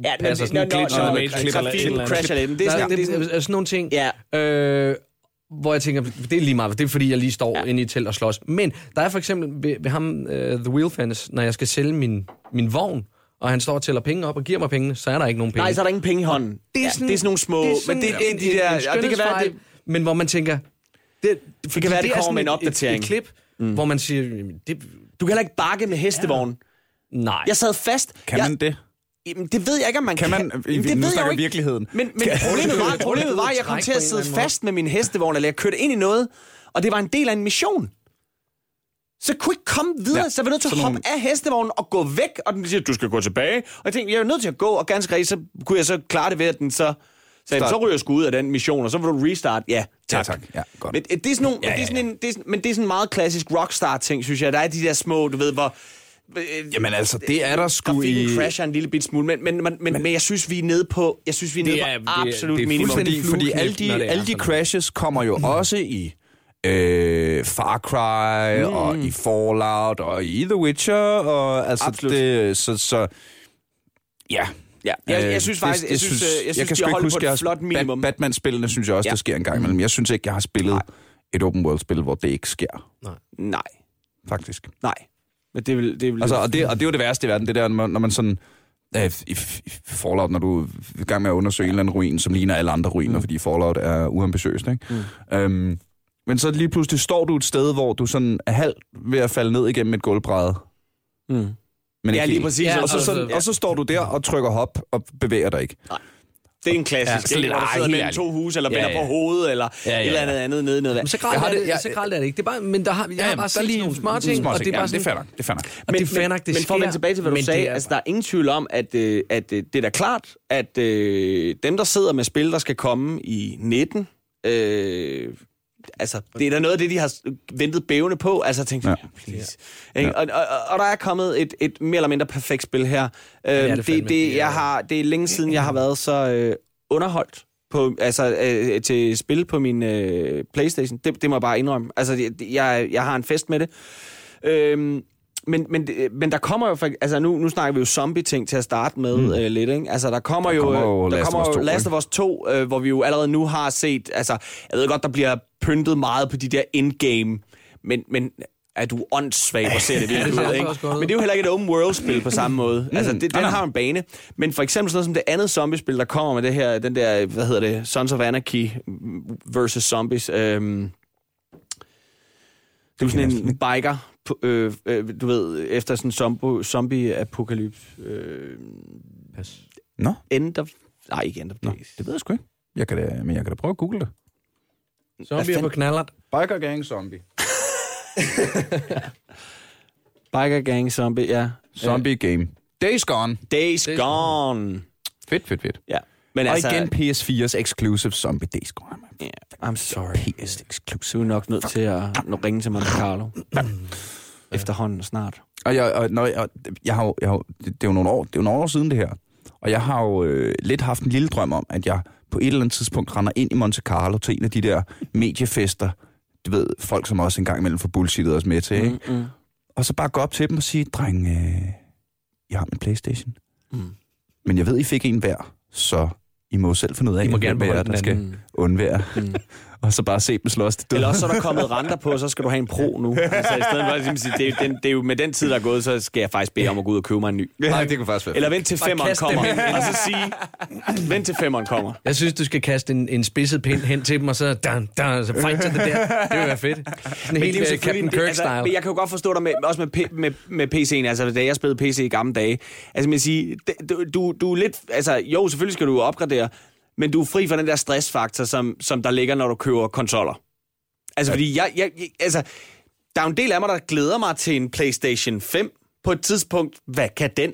Ja, passer? Sådan en glitch når, når, et når, klip eller et trafikken crasher lidt. Det er sådan, det, det er sådan, sådan nogle ting. Ja. Øh, hvor jeg tænker, det er lige meget, det er fordi, jeg lige står ja. inde i et telt og slås. Men der er for eksempel ved, ved ham, uh, The Wheel Fence, når jeg skal sælge min, min vogn, og han står og tæller penge op og giver mig pengene, så er der ikke nogen penge. nej, så er der ingen penge i hånden. Det er sådan, ja, det er sådan nogle små... det er sådan men det, det, en, de der, en, en og det kan være, det, men hvor man tænker, det, det kan være, det er kommer med en opdatering. Et, et klip, mm. hvor man siger, det, du kan heller ikke bakke med hestevogn. nej. Jeg sad fast. Kan jeg, man det? Jamen, det ved jeg ikke, om man Kan kan. man- Jamen, nu det ved jeg snakker jo ikke. virkeligheden. Men, men problemet var, <laughs> problemet var, at jeg kom til at sidde fast med min hestevogn, eller jeg kørte ind i noget, og det var en del af en mission. Så jeg kunne ikke komme videre, ja, Ja, så jeg var nødt til at hoppe nogle- af hestevognen og gå væk, og den siger, du skal gå tilbage. Og jeg tænkte, jeg er nødt til at gå, og ganske rigtigt, så kunne jeg så klare det ved, at den så sagde, Start. så ryger jeg sgu ud af den mission, og så vil du restart. Ja, tak. Ja, tak. Ja, godt. Men øh, det er sådan nogle, ja, ja, ja. Det er sådan en, det er, men det er sådan en meget klassisk rockstar-ting, synes jeg. Der er de der små, du ved, hvor... øh, Jamen altså, det er der sgu i... crasher en lille bit smule, men, men, men, men, men jeg synes, vi er nede på, jeg synes, vi er nede er- på det absolut det er minimum. Fordi, fordi alle de, det alle de crashes kommer jo <clears throat> også i øh, Far Cry, mm. og i Fallout, og i The Witcher, og altså Absolut. det, så, så ja. Ja, jeg, Øh, jeg synes faktisk, jeg synes, jeg, jeg synes, kan de sgu har ikke holdt huske, på jeg et flot har- minimum. Bat- Batman-spillene synes jeg også, Ja. der sker en gang imellem. Jeg synes ikke, jeg har spillet et open world-spil, hvor det ikke sker, Nej, faktisk. nej. Men det vil, det vil Altså, og, det, og det er jo det værste i verden, det der, når man, når man sådan... øh, I, i Fallout, når du er i gang med at undersøge en eller anden ruin, som ligner alle andre ruiner, mm. fordi Fallout er uambitiøst, ikke? Mm. Øhm, men så lige pludselig står du et sted, hvor du sådan er halvt ved at falde ned igennem et gulvbræde. Mm. Men Ja, lige præcis. Ja, Og så, altså, sådan, ja. og så står du der og trykker hop og bevæger dig ikke. Det er en klassisk, Ja, ja, hvor du sidder mellem to huse, eller Ja, vender ja. på hovedet, eller Ja, ja, et eller ja. andet andet nede i noget vand. Men så gralt er det- det, jeg- så gralt er det ikke. Det er bare, men der har, jeg har bare set sådan nogle små ting, og det er bare ja, sådan... det er. Det er. Og det er nok, det men for at vende tilbage til, hvad du men sagde, det er altså, der er ingen tvivl om, at, øh, at øh, det er da klart, at øh, dem, der sidder med spil, der skal komme i 19, øh, altså, det er da noget af det, de har ventet bævende på. Altså, tænkte, ja. Ja. please. Ja. Og, og, og, og der er kommet et, et mere eller mindre perfekt spil her. Er det det, fandme. det, Det er- jeg har, det er længe siden, jeg har været så øh, underholdt på, altså, øh, til spil på min øh, Playstation. Det, det må jeg bare indrømme. Altså, det- jeg, jeg har en fest med det. Øhm, men, men, det- men der kommer jo, altså nu, nu snakker vi jo zombie-ting til at starte med mm. øh, lidt, ikke? Altså der kommer Der jo, kommer jo øh, der Last kommer Us jo 2, Last of Us 2, øh, hvor vi jo allerede nu har set, altså jeg ved godt, der bliver pyntet meget på de der endgame, men, men er du åndssvag, hvor ser <laughs> det virkelig ud, ikke? Men det er jo heller ikke et open world-spil på samme måde. Altså, det, den nej, nej. har en bane. Men for eksempel sådan noget som det andet zombie-spil, der kommer med det her, den der, hvad hedder det, Sons of Anarchy versus Zombies. Øhm, det er jo sådan en biker, øh, øh, du ved, efter sådan en zombie- zombie-apokalypse. Øh, Pas. Nå, end of... Nej, ikke end of Nå days. det ved jeg sgu ikke. Jeg kan da, men jeg kan da prøve at google det. Zombie på knallert. Biker Gang Zombie. <laughs> Biker gang zombie, ja. Zombie Game. Days Gone. Days Days gone. Fedt, fedt, fedt. Ja. Men Og altså, igen PS4's exclusive Zombie Days Gone. Yeah, I'm sorry. PS exclusive. Du er nok nødt til at ringe til Monte Carlo. Efterhånden snart. Og jeg, og, når jeg, jeg har, jo- jeg har, det, det er jo nogle år, det er jo nogle år siden det her. Og jeg har jo øh, lidt haft en lille drøm om, at jeg på et eller andet tidspunkt render ind i Monte Carlo til en af de der mediefester, du ved, folk som også engang imellem får bullshittet os med til, ikke? Mm, mm. Og så bare gå op til dem og sige, dreng, øh, jeg har min Playstation. Mm. Men jeg ved, I fik en hver, så I må selv finde ud af, I må gerne beholde der skal undvære. Mm. Og så bare se dem slås til døden. Eller også så er der kommet renter på, så skal du have en pro nu. Altså, i stedet for, at ligesom sige, det, er, den, det er jo med den tid, der er gået, så skal jeg faktisk bede om at gå ud og købe mig en ny. Nej, det kunne faktisk være Eller vent til femmeren kommer, og så sige, vent til femmeren kommer. Jeg synes, du skal kaste en, en spidset pind hen til dem, og så, dan, dan, så fight til det der. Det vil være fedt. Sådan helt uh, selvfølgelig- Captain altså, Kirk-style. men jeg kan jo godt forstå dig med, også med, P- med, med PC'en, altså da jeg spillede PC i gamle dage. Altså man siger, du, du, du er lidt, altså jo, selvfølgelig skal du opgradere, men du er fri for den der stressfaktor, som, som der ligger, når du køber konsoller. Altså fordi jeg, jeg, jeg, altså, der er en del af mig, der glæder mig til en PlayStation 5 på et tidspunkt. Hvad kan den?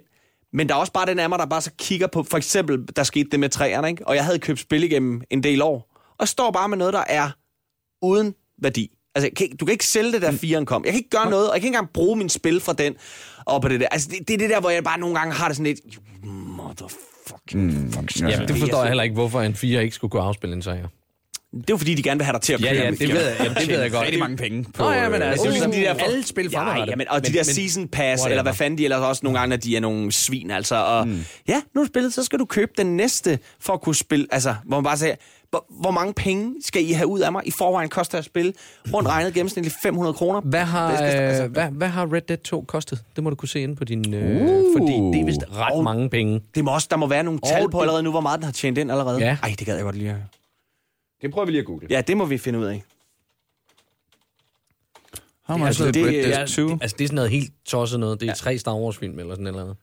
Men der er også bare den af mig, der bare så kigger på, for eksempel, der skete det med træerne, ikke? og jeg havde købt spil igennem en del år, og står bare med noget, der er uden værdi. Altså, kan, du kan ikke sælge det, der firen kom. Jeg kan ikke gøre noget, og jeg kan ikke engang bruge min spil fra den op på det der. Altså, det, det er det der, hvor jeg bare nogle gange har det sådan lidt, you motherfucking... Mm, ja. Jamen, det forstår jeg heller ikke, hvorfor en 4 ikke skulle kunne afspille en sejr. Det er jo fordi, de gerne vil have dig til at Ja, køre. ja, det ved jeg, jamen, det ved jeg godt. Rigtig mange penge på... Nå ja, men øh, altså, det er jo ligesom de der... alle spil ja, fremadrettet. ja, men, og de Men- der men- season pass, whatever. eller hvad fanden de ellers også nogle gange, når de er nogle svin, altså. Og, mm. Ja, nu er du spillet, så skal du købe den næste, for at kunne spille, altså, hvor man bare siger, hvor, hvor mange penge skal I have ud af mig? I forvejen koster at spille rundt regnet gennemsnitligt 500 kroner. Hvad har, Det altså- hvad, hvad har Red Dead 2 kostet? Det må du kunne se inde på din... Øh, uh. Fordi det er vist ret Og- mange penge. Det må også, der må være nogle tal Og på det- allerede nu, hvor meget den har tjent ind allerede. Ja. Ej, det gad jeg godt lige. Det prøver vi lige at google. Ja, det må vi finde ud af. How much altså, did det- ja, Dead 2? Altså, det er sådan noget helt tosset noget. Det er tre Star Wars-film eller sådan noget.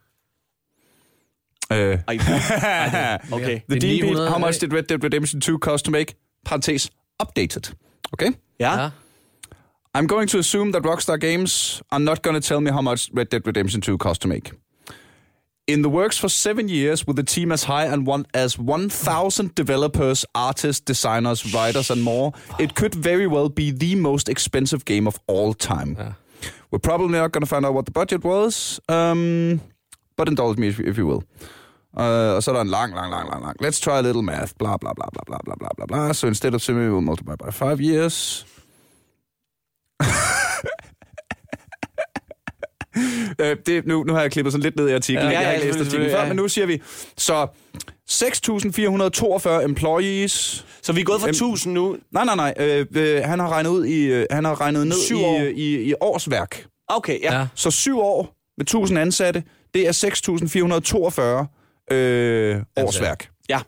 Ej, <laughs> okay. The Det er Dean Beat, how much did Red Dead Redemption 2 cost to make? Parentes, updated. Okay? Ja. Ja. I'm going to assume that Rockstar Games are not going to tell me how much Red Dead Redemption 2 cost to make. In the works for seven years with a team as high and one, as 1,000 developers, artists, designers, writers, and more, it could very well be the most expensive game of all time. Ja. We're probably not going to find out what the budget was, um, but indulge me if, if you will. Uh, og så er der en lang, lang, lang, lang, lang. Let's try a little math. Bla, bla, bla, bla, bla, bla, bla, bla, bla. So instead of semi, we'll multiply by five years. <laughs> Øh, det, nu, nu har jeg klippet sådan lidt ned i artiklen. Ja, jeg har ikke læst artiklen før, ja. men nu siger vi, så 6.442 employees. Så vi er gået fra Em- 1000 nu. Nej, nej, nej. Øh, øh, han har regnet ud i, øh, han har regnet ned Syv i, år. øh, i, i årsværk. Okay, ja. Ja. ja. Så syv år med 1000 ansatte, det er 6.442 øh, årsværk. Ja.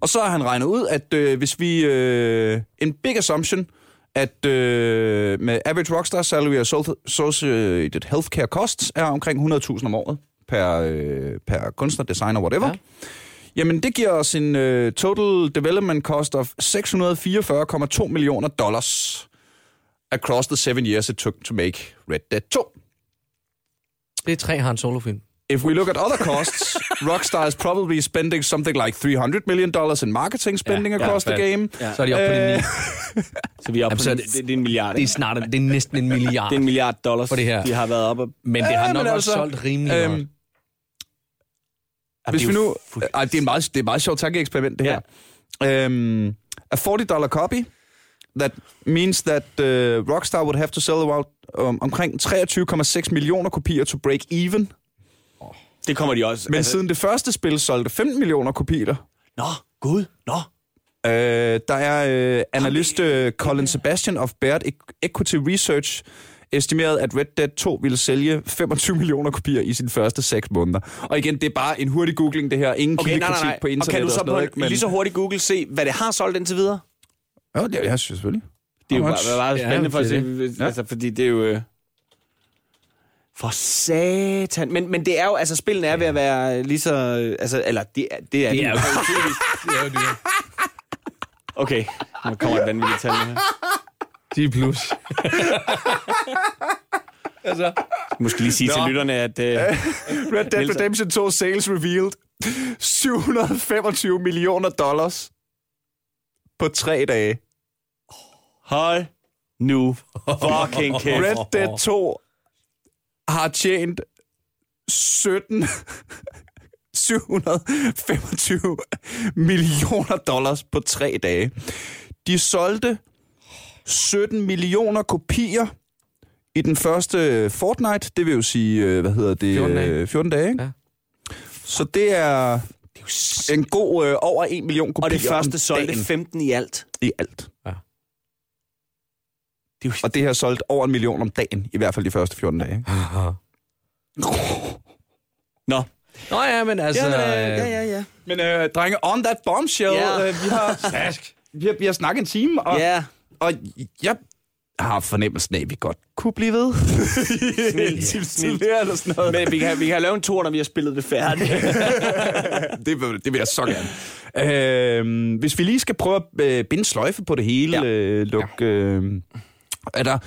Og så har han regnet ud, at øh, hvis vi... Øh, en big assumption, at øh, med average rockstar salary og associated healthcare costs er omkring 100.000 om året per, øh, per kunstner, designer, whatever. Ja. Ja. Jamen, det giver os en øh, total development cost of 644,2 millioner dollars across the seven years it took to make Red Dead 2. Det er tre Han Solo-film. If we look at other costs, <laughs> Rockstar is probably spending something like 300 million dollars in marketing spending Ja, ja, across the fair. game. Ja. Så er de oppe på de Øh. <laughs> Så vi er oppe på det, det- det, det, er en milliard. Det er snart, det er næsten en milliard. <laughs> Det er en milliard dollars, For det her. de har været oppe. Men det har Ja, nok også altså, solgt rimelig øhm, godt. Hvis det vi nu... Ej, det er meget, det er et meget sjovt tankeeksperiment, det her. Um, a $40 copy, that means that uh, Rockstar would have to sell about um, omkring 23,6 millioner kopier to break even. Det kommer de også. Men altså, siden det første spil solgte 15 millioner kopier, Nå, gud, nå. Uh, der er uh, analyst uh, Colin Sebastian of Baird Equ- Equity Research estimeret, at Red Dead 2 ville sælge 25 millioner kopier i sine første 6 måneder. Og igen, det er bare en hurtig googling, det her. Ingen Okay, nej, nej, kildekritik nej. på Og internettet kan du og så på noget, en? Men- lige så hurtigt Google se, hvad det har solgt indtil videre? Ja, det er jeg selvfølgelig. Det er jo bare, bare Ja, spændende for at det se, Ja. altså, fordi det er jo... For satan. Men, men det er jo, altså spillene er ved at være lige så... øh, Altså, eller det er, det er, Det de er jo <laughs> det er jo dyrt. Okay, nu kommer et vanvittigt tal her. 10 plus. altså, Måske lige sige Nå. til lytterne, at... Øh, <laughs> Red Dead. Redemption 2 sales revealed 725 millioner dollars på tre dage. hold nu <laughs> fucking kæft. Red Dead 2 har tjent 17 725 millioner dollars på tre dage. De solgte 17 millioner kopier i den første Fortnite, det vil jo sige, øh, hvad hedder det, 14 dage. øh, 14 dage, ikke? Ja. Så det er en god øh, over 1 million kopier Og det første solgte dagen 15 i alt. i alt. Ja. Det er jo Og det har solgt over en million om dagen, i hvert fald de første 14 dage. ikke? <laughs> Nå. Nå ja, men altså... Jamen, øh, øh, ja, ja, ja. Men øh, drenge, on that bombshell, Ja. øh, vi, har, <laughs> vi, har, vi har snakket en time, og, Ja, og jeg har fornemmelsen af, at vi godt kunne blive ved. Til snilt. tidligere eller sådan noget. men vi kan, vi kan lave en tur, når vi har spillet det færdigt. <laughs> det, vil, det vil jeg så gerne. Øh, hvis vi lige skal prøve at øh, binde sløjfe på det hele, Ja. ja. øh, luk, øh, er der...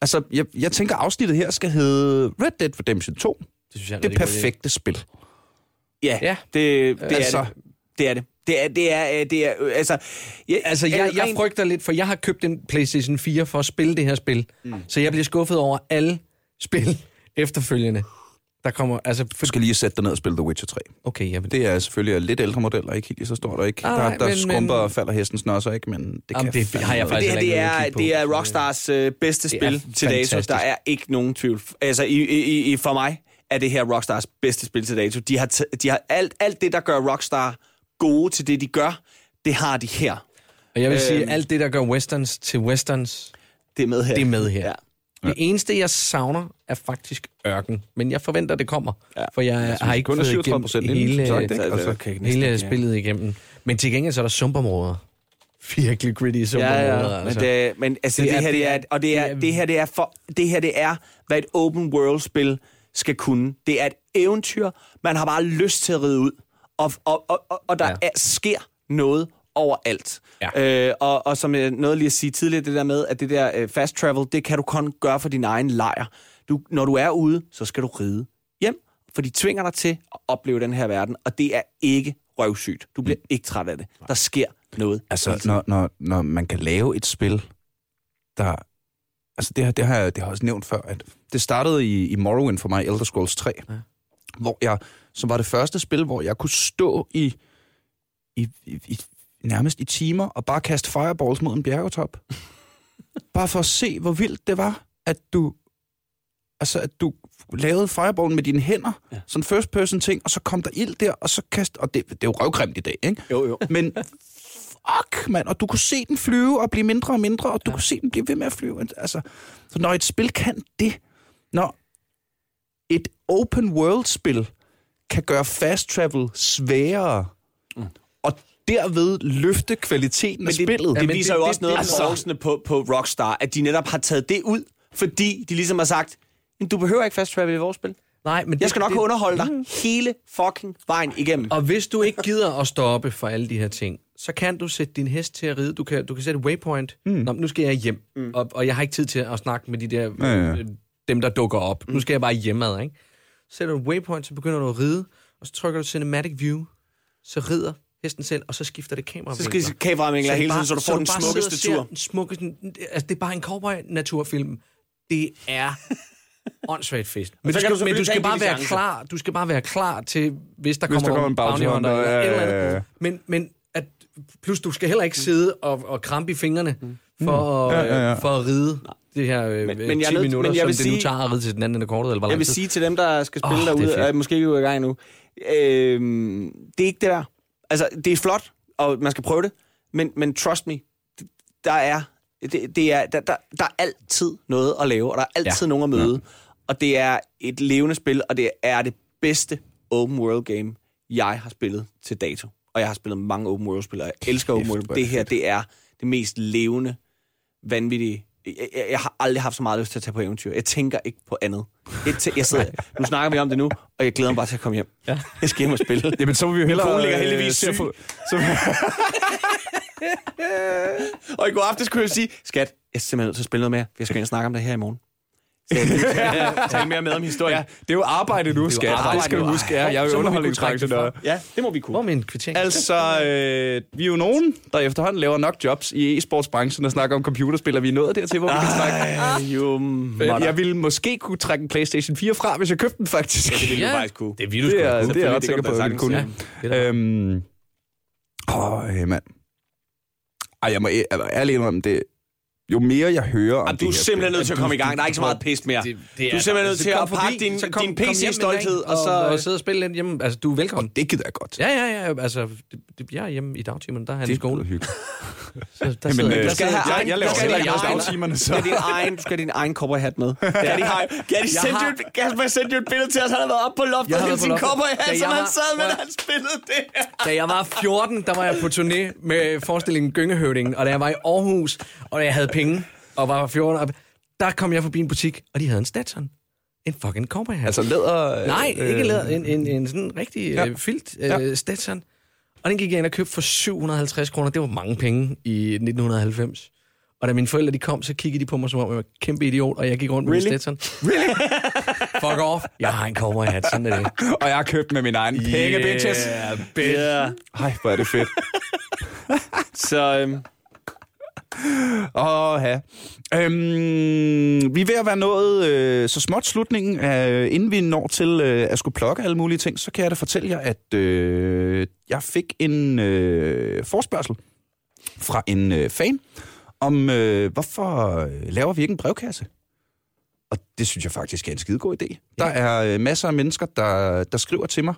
Altså, jeg, jeg tænker, afsnittet her skal hedde Red Dead Redemption 2. det synes jeg er Det perfekte spil. ja, Ja. det, det Altså. er det. Det er det. Det er, det er, øh, det er, øh, altså... Ja, Altså, jeg, jeg rent- frygter lidt, for jeg har købt en PlayStation 4 for at spille det her spil. Mm. Så jeg bliver skuffet over alle spil <laughs> efterfølgende. Der kommer, altså... Du skal lige sætte dig ned og spille The Witcher 3. Okay, jamen, Det er selvfølgelig lidt ældre modeller, ikke helt så stort, og ikke. Ah, der, der men- skrumper men- og falder hestens nosser, ikke? Men det Jamen, kan det har jeg. Det faktisk det ikke er, på. det er Rockstars øh, bedste Det spil til dato. Der er ikke nogen tvivl. Altså, i, i, i, for mig er det her Rockstars bedste spil til dato. De har, t- de har alt, alt det, der gør Rockstar gode til det, de gør, det har de her. Og jeg vil sige, Øhm. alt det, der gør westerns til westerns, Det er med her. det er med her. Ja. Det eneste, jeg savner, er faktisk ørken. Men jeg forventer, det kommer. Ja. For jeg har ikke kun fået 37% igennem inden, hele, sagt, ikke? Altså, Altså, jeg næsten hele ikke, ja. spillet igennem. Men til gengæld så er der sumpområder. Virkelig gritty Ja, sumpområder. ja, altså. men, det, men altså, Det det, er- her, det er, og det er, det er- det her, det er, for, det her, det er, hvad et open world-spil skal kunne. Det er et eventyr, man har bare lyst til at ride ud, og, og, og, og, og der Ja. ja. er, sker noget overalt. Ja. Øh, og, og som jeg nåede lige at sige tidligere, det der med, at det der øh, fast travel, det kan du kun gøre for din egen lejr. Du, når du er ude, så skal du ride hjem, for de tvinger dig til at opleve den her verden, og det er ikke røvsygt. Du bliver ikke træt af det. Der sker noget. Altså, når, når, når man kan lave et spil, der... Altså, det, har- det, har, jeg- det har jeg også nævnt før, at det startede i, i Morrowind for mig, Elder Scrolls 3, ja. hvor jeg, som var det første spil, hvor jeg kunne stå i, i, i, i nærmest i timer og bare kaste fireballs mod en bjergetop. <laughs> bare for at se, hvor vildt det var, at du altså, at du lavede fireballen med dine hænder, ja. sådan first person ting, og så kom der ild der, og så kast, og det, det er jo røvgrimt i dag, ikke? Jo, jo. Men fuck, mand, og du kunne se den flyve og blive mindre og mindre, og du ja. kunne se den blive ved med at flyve. Altså, så når et spil kan det, når et open world-spil kan gøre fast travel sværere, derved løfte kvaliteten af det, spillet. det, det viser det- jo det- også noget af altså- ballsene på, på Rockstar, at de netop har taget det ud, fordi de ligesom har sagt, "Men du behøver ikke fast travel i vores spil. Nej, men Jeg skal nok det, underholde dig hele fucking vejen igennem. Og hvis du ikke gider at stoppe for alle de her ting, så kan du sætte din hest til at ride. Du kan, du kan sætte waypoint. Mm. Nå, nu skal jeg hjem, mm. og, og jeg har ikke tid til at snakke med de der, Ja, ja. øh, dem der dukker op. Mm. Nu skal jeg bare hjemad, ikke? Sætter du waypoint, så begynder du at ride, og så trykker du cinematic view, så rider hesten selv, og så skifter det kamera. Så skal kameravinkler hele tiden, så du får den smukkeste tur. Den smukkeste, altså, det er bare en cowboy-naturfilm. Det er åndssvagt fedt. Men, så du kan du skal, men du skal bare være chance. klar. Du skal bare være klar til, hvis der Hvis kommer, der kommer en bounty hunter, eller et eller andet. Men, men at, plus du skal heller ikke sidde og, og krampe i fingrene for, at, Ja, ja, ja. for at ride det her øh, Men- men, men jeg er 10 nødt- minutter, men jeg som vil det nu sige- tager at ride til den anden ende kortet, eller hvor Jeg vil sige til dem, der skal spille oh, er derude, og måske ikke er i gang nu, øh, det er ikke det der. Altså, det er flot, og man skal prøve det, men, men trust me, der er, det, det er, der, der, der er altid noget at lave, og der er altid ja. nogen at møde. Ja. Og det er et levende spil, og det er det bedste open world game, jeg har spillet til dato. Og jeg har spillet mange open world spil, og jeg elsker open world. Det her, det er det mest levende, vanvittige. Jeg, jeg, jeg har aldrig haft så meget lyst til at tage på eventyr. Jeg tænker ikke på andet. Jeg, tæ- jeg sidder, <laughs> nu snakker vi om det nu, og jeg glæder mig bare til at komme hjem. Ja. Jeg skal hjem og spille. <laughs> Jamen, så må vi jo hellere... kone ligger øh, heldigvis at syg. få- Så, <laughs> Og i går aftes kunne jeg sige, skat, jeg er simpelthen nødt til at spille noget mere, for jeg skal ind og snakke om det her i morgen. Så at <laughs> tale mere med om historien. ja, det er jo arbejde nu, skat. arbejde Det skal du huske. Ja, jeg er jo vi kunne underholdningsbranchen. det Ja, det må vi kunne. Hvor min kvittering? Altså, øh, vi er jo nogen, der efterhånden laver nok jobs i e-sportsbranchen og snakker om computerspil, og vi er nået dertil, hvor vi kan snakke. Ej, jo, Øh, Jeg ville måske kunne trække en PlayStation 4 fra, hvis jeg købte den, faktisk. det ville Ja. du faktisk kunne. Det er vildt, du Det er, have det er jeg ret det sikker kan på, at jeg kunne. Ja, det er Øhm, åh, øh, mand. Ej, jeg må ærligt indrømme, det, jo mere jeg hører om Jamen, du er det her simpelthen spil, nødt til at komme i gang. Der er ikke så meget pis mere. Det, Du er simpelthen nødt til at pakke din, din PC-stolthed, og så... Og, og sidde og spille lidt hjemme. Altså, du er velkommen. det gider jeg godt. Ja, ja, ja. Altså, det, det, jeg er hjemme i dagtimerne, der er han i det skole. er hyggeligt. <laughs> Så, der Jamen, sidder, øh, der skal have jeg, egen- jeg laver der skal heller ikke noget dagtimerne, Du så... skal, din egen, du skal have din egen cowboy-hat med. De, har, sende har- jo, et- Kasper sendte jo et billede til os, han havde været oppe på loftet Jeg og sin Da som jeg han sad med, han spillede det. Da jeg var 14, der var jeg på turné med forestillingen Gyngehøvdingen, og da jeg var i Aarhus, og jeg havde penge, og var 14, og der kom jeg forbi en butik, og de havde en Stetson. En fucking cowboy hat. Altså læder... Nej, øh, ikke læder. En, en, en sådan rigtig Ja. øh, filt øh, Ja. Stetson. Og den gik jeg ind og købte for 750 kroner. Det var mange penge i 1990. Og da mine forældre de kom, så kiggede de på mig, som om jeg var en kæmpe idiot, og jeg gik rundt med Really? really? Stetson. Really? <laughs> Fuck off. Jeg har en cowboy hat, sådan er det. Og jeg har købt med min egen penge, bitches. bitch. Ja. Ej, hvor er det fedt. <laughs> Så øhm, Åh, ja. Øhm, vi er ved at være nået øh, så småt slutningen. Øh, inden vi når til øh, at skulle plukke alle mulige ting, så kan jeg da fortælle jer, at øh, jeg fik en øh, forspørgsel fra en øh, fan om, øh, hvorfor øh, laver vi ikke en brevkasse? Og det synes jeg faktisk er en skidegod idé. Der er øh, masser af mennesker, der, der skriver til mig,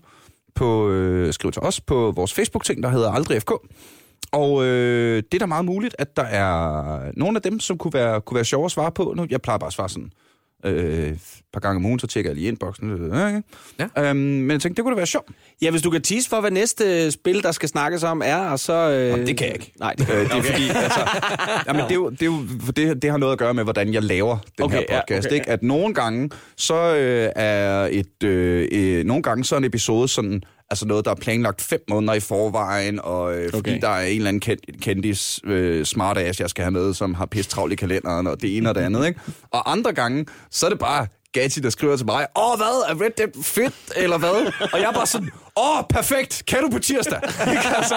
på, øh, skriver til os på vores Facebook-ting, der hedder Aldrig FK. Og øh, det er da meget muligt, at der er nogle af dem, som kunne være, kunne være sjove at svare på. Nu, jeg plejer bare at svare sådan øh, et par gange om ugen, så tjekker jeg lige indboksen. Øh, ja. øhm, men jeg tænkte, det kunne da være sjovt. Ja, hvis du kan tease for, hvad næste spil, der skal snakkes om, er, og så... Øh... Jamen, det kan jeg ikke. Nej, det, øh, det er okay. fordi, altså, <laughs> jamen, det, er jo, det, er jo, for det, det har noget at gøre med, hvordan jeg laver den Okay, her ja, podcast. okay, ikke? At nogle gange, så øh, er et, øh, øh, nogle gange så er en episode sådan, altså noget, der er planlagt fem måneder i forvejen, og øh, fordi Okay. der er en eller anden kend, kendis øh, smart ass, jeg skal have med, som har pisse travlt i kalenderen, og det ene og det andet. Ikke? Og andre gange, så er det bare Gatti, der skriver til mig, åh, hvad, er Red Dead fedt, eller hvad? Og jeg er bare sådan, åh, perfekt, kan du på tirsdag? <laughs> Altså,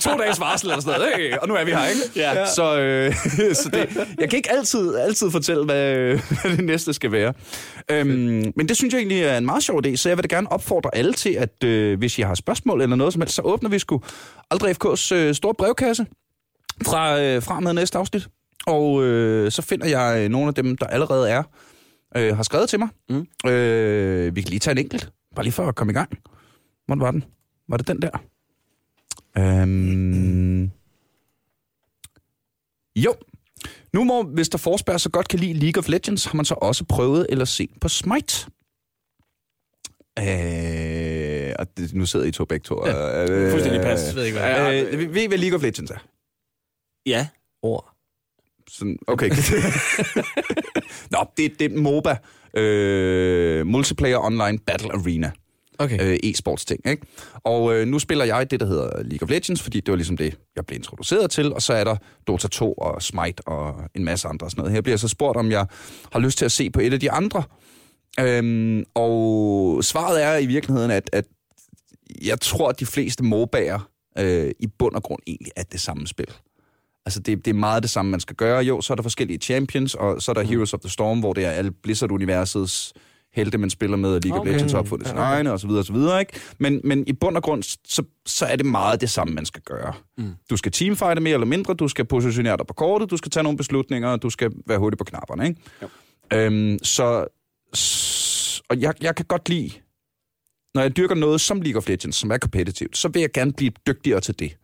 to dages varsel eller sådan noget, ikke? og nu er vi her, ikke? Ja. Så, øh, <laughs> så det, jeg kan ikke altid, altid fortælle, hvad, <laughs> hvad det næste skal være. Øhm, men det synes jeg egentlig er en meget sjov idé, så jeg vil da gerne opfordre alle til, at øh, hvis I har spørgsmål eller noget som helst, så åbner vi sgu Aldrig FK's øh, store brevkasse fra, øh, fra med næste afsnit. Og øh, så finder jeg øh, nogle af dem, der allerede er, øh, har skrevet til mig. Mm. Øh, vi kan lige tage en enkelt, bare lige for at komme i gang. Hvordan var den? Var det den der? Øhm... Jo. Nu må, hvis der forspørger så godt kan lide League of Legends, har man så også prøvet eller set på Smite. Øh, og det, nu sidder I to begge to. Ja, øh, fuldstændig pas. Jeg ved ikke, hvad Øh, ved I, hvad League of Legends er? Ja. ord. Sådan, okay. <laughs> Nå, det, det er MOBA. Øh, Multiplayer Online Battle Arena. Okay. øh, e-sports ting. Ikke? Og øh, nu spiller jeg det, der hedder League of Legends, fordi det var ligesom det, jeg blev introduceret til. Og så er der Dota 2 og Smite og en masse andre og sådan noget. Her bliver jeg så spurgt, om jeg har lyst til at se på et af de andre. Øhm, og svaret er i virkeligheden, at, at jeg tror, at de fleste MOBA'er øh, i bund og grund egentlig er det samme spil. Altså, det, det er meget det samme, man skal gøre. Jo, så er der forskellige champions, og så er der Mm. Heroes of the Storm, hvor det er alle Blizzard-universets helte, man spiller med, og League Okay. of Legends har opfundet Ja, okay. egne, og så videre, og så videre, ikke? Men, men i bund og grund, så, så er det meget det samme, man skal gøre. Mm. Du skal teamfighte mere eller mindre, du skal positionere dig på kortet, du skal tage nogle beslutninger, og du skal være hurtig på knapperne, ikke? Øhm, så, og jeg, jeg kan godt lide, når jeg dyrker noget som League of Legends, som er kompetitivt, så vil jeg gerne blive dygtigere til det.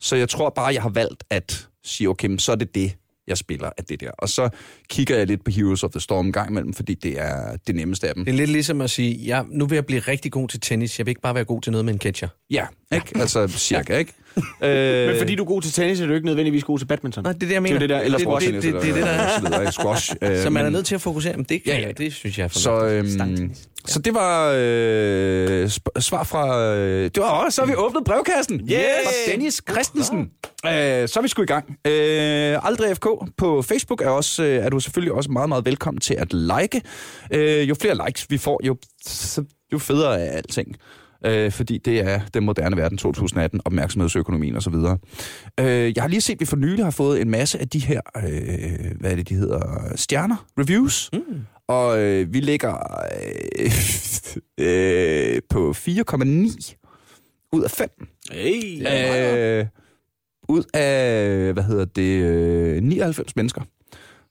Så jeg tror bare, jeg har valgt at sige, okay, men så er det det, jeg spiller af det der. Og så kigger jeg lidt på Heroes of the Storm en gang imellem, fordi det er det nemmeste af dem. Det er lidt ligesom at sige, ja, nu vil jeg blive rigtig god til tennis. Jeg vil ikke bare være god til noget med en catcher. Ja, ikke? Altså cirka, ikke? <laughs> øh, Men fordi du er god til tennis, er du ikke nødvendigvis god til badminton. Nej, det er det, jeg Det er mener. det der, eller det, squash. det, det, det, det, er det, der er. Så, videre, ikke? Squash. Øh, Så man er men- nødt til at fokusere. Men det, Ja, ja, ja. ja. det synes jeg er Så, fornuftigt. øhm, Så det var øh, svar fra... Øh, det var også, så har vi åbnet brevkassen. Yes! Fra Dennis Christensen. Øh, så er vi sgu i gang. Øh, Aldrig FK på Facebook er, også, øh, er du selvfølgelig også meget, meget velkommen til at like. Øh, jo flere likes vi får, jo, jo federe er alting. Øh, fordi det er den moderne verden 2018, opmærksomhedsøkonomien osv. Øh, jeg har lige set, at vi for nylig har fået en masse af de her, øh, hvad er det, de hedder, stjerner, reviews. Mm. Og øh, vi ligger øh, <laughs> øh, på 4,9 ud af 5. Hey. Øh, ud af, hvad hedder det, øh, 99 mennesker.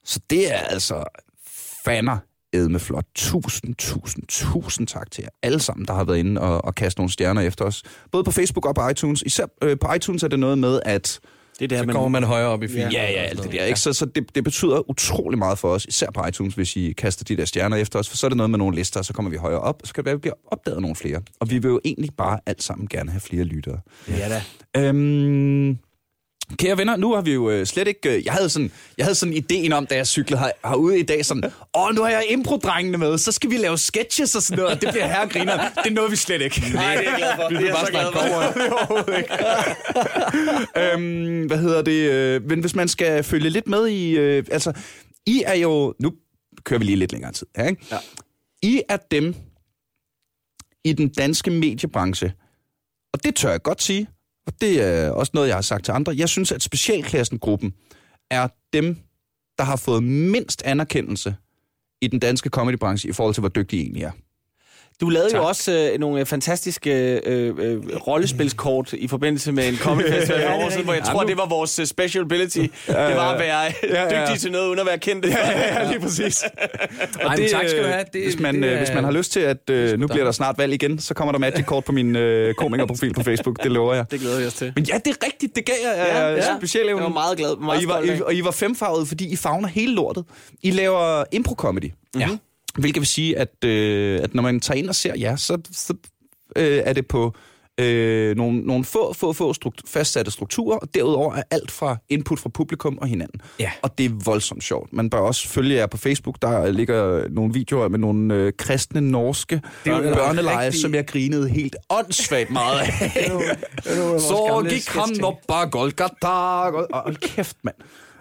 Så det er altså fander edme flot. Tusind, tusind, tusind tak til jer alle sammen, der har været inde og, og kastet nogle stjerner efter os. Både på Facebook og på iTunes. Især øh, på iTunes er det noget med, at Det er der, Så man... kommer man højere op i filmen. Ja, ja, alt det der. Ikke? Så, så det, det betyder utrolig meget for os, især på iTunes, hvis I kaster de der stjerner efter os, for så er det noget med nogle lister, og så kommer vi højere op, og så kan det være, at vi bliver opdaget nogle flere. Og vi vil jo egentlig bare alt sammen gerne have flere lyttere. Ja da. Øhm, kære venner, nu har vi jo øh, slet ikke... Øh, jeg, havde sådan, jeg havde sådan ideen om, da jeg cyklede her, herude i dag, sådan, åh, nu har jeg impro-drengene med, så skal vi lave sketches og sådan noget, og det bliver herregriner. Det nåede vi slet ikke. Nej, det er jeg glad for. <laughs> Vi vil bare snakke cowboy. <laughs> <laughs> øhm, hvad hedder det? Øh, men hvis man skal følge lidt med i... Øh, altså, I er jo... Nu kører vi lige lidt længere tid her, ikke? Ja. I er dem i den danske mediebranche, og det tør jeg godt sige, og det er også noget, jeg har sagt til andre. Jeg synes, at specialklassen-gruppen er dem, der har fået mindst anerkendelse i den danske comedybranche i forhold til, hvor dygtige egentlig er. Du lavede Tak. jo også øh, nogle fantastiske øh, øh, rollespilskort i forbindelse med en comedy <laughs> festival for år siden, hvor jeg Ja, tror, det var vores øh, special ability. Det var at være ja, ja. dygtig til noget, uden at være kendt. ja, lige præcis. <laughs> Ej, men tak skal du øh, have. Det- hvis, man, det øh, er- hvis man har lyst til, at øh, nu bliver der snart valg igen, så kommer der Magic-kort på min øh, komikerprofil på Facebook. Det lover jeg. <laughs> Det glæder vi os til. Men ja, det er rigtigt. Det gav jeg ja, ja. specialevnen. Jeg var meget glad. Meget og, I var. I, og I var femfarvede, fordi I fagner hele lortet. I laver impro-comedy. Ja. Hvilket vil sige, at, øh, at når man tager ind og ser jer, så, så øh, er det på øh, nogle, nogle få, få, få struktur, fastsatte strukturer, og derudover er alt fra input fra publikum og hinanden. Ja. Og det er voldsomt sjovt. Man bør også følge jer på Facebook, der ligger nogle videoer med nogle øh, kristne norske børneleje, rigtig- som jeg grinede helt åndssvagt meget af. Så gik han op ad Golgata. Og hold kæft, mand.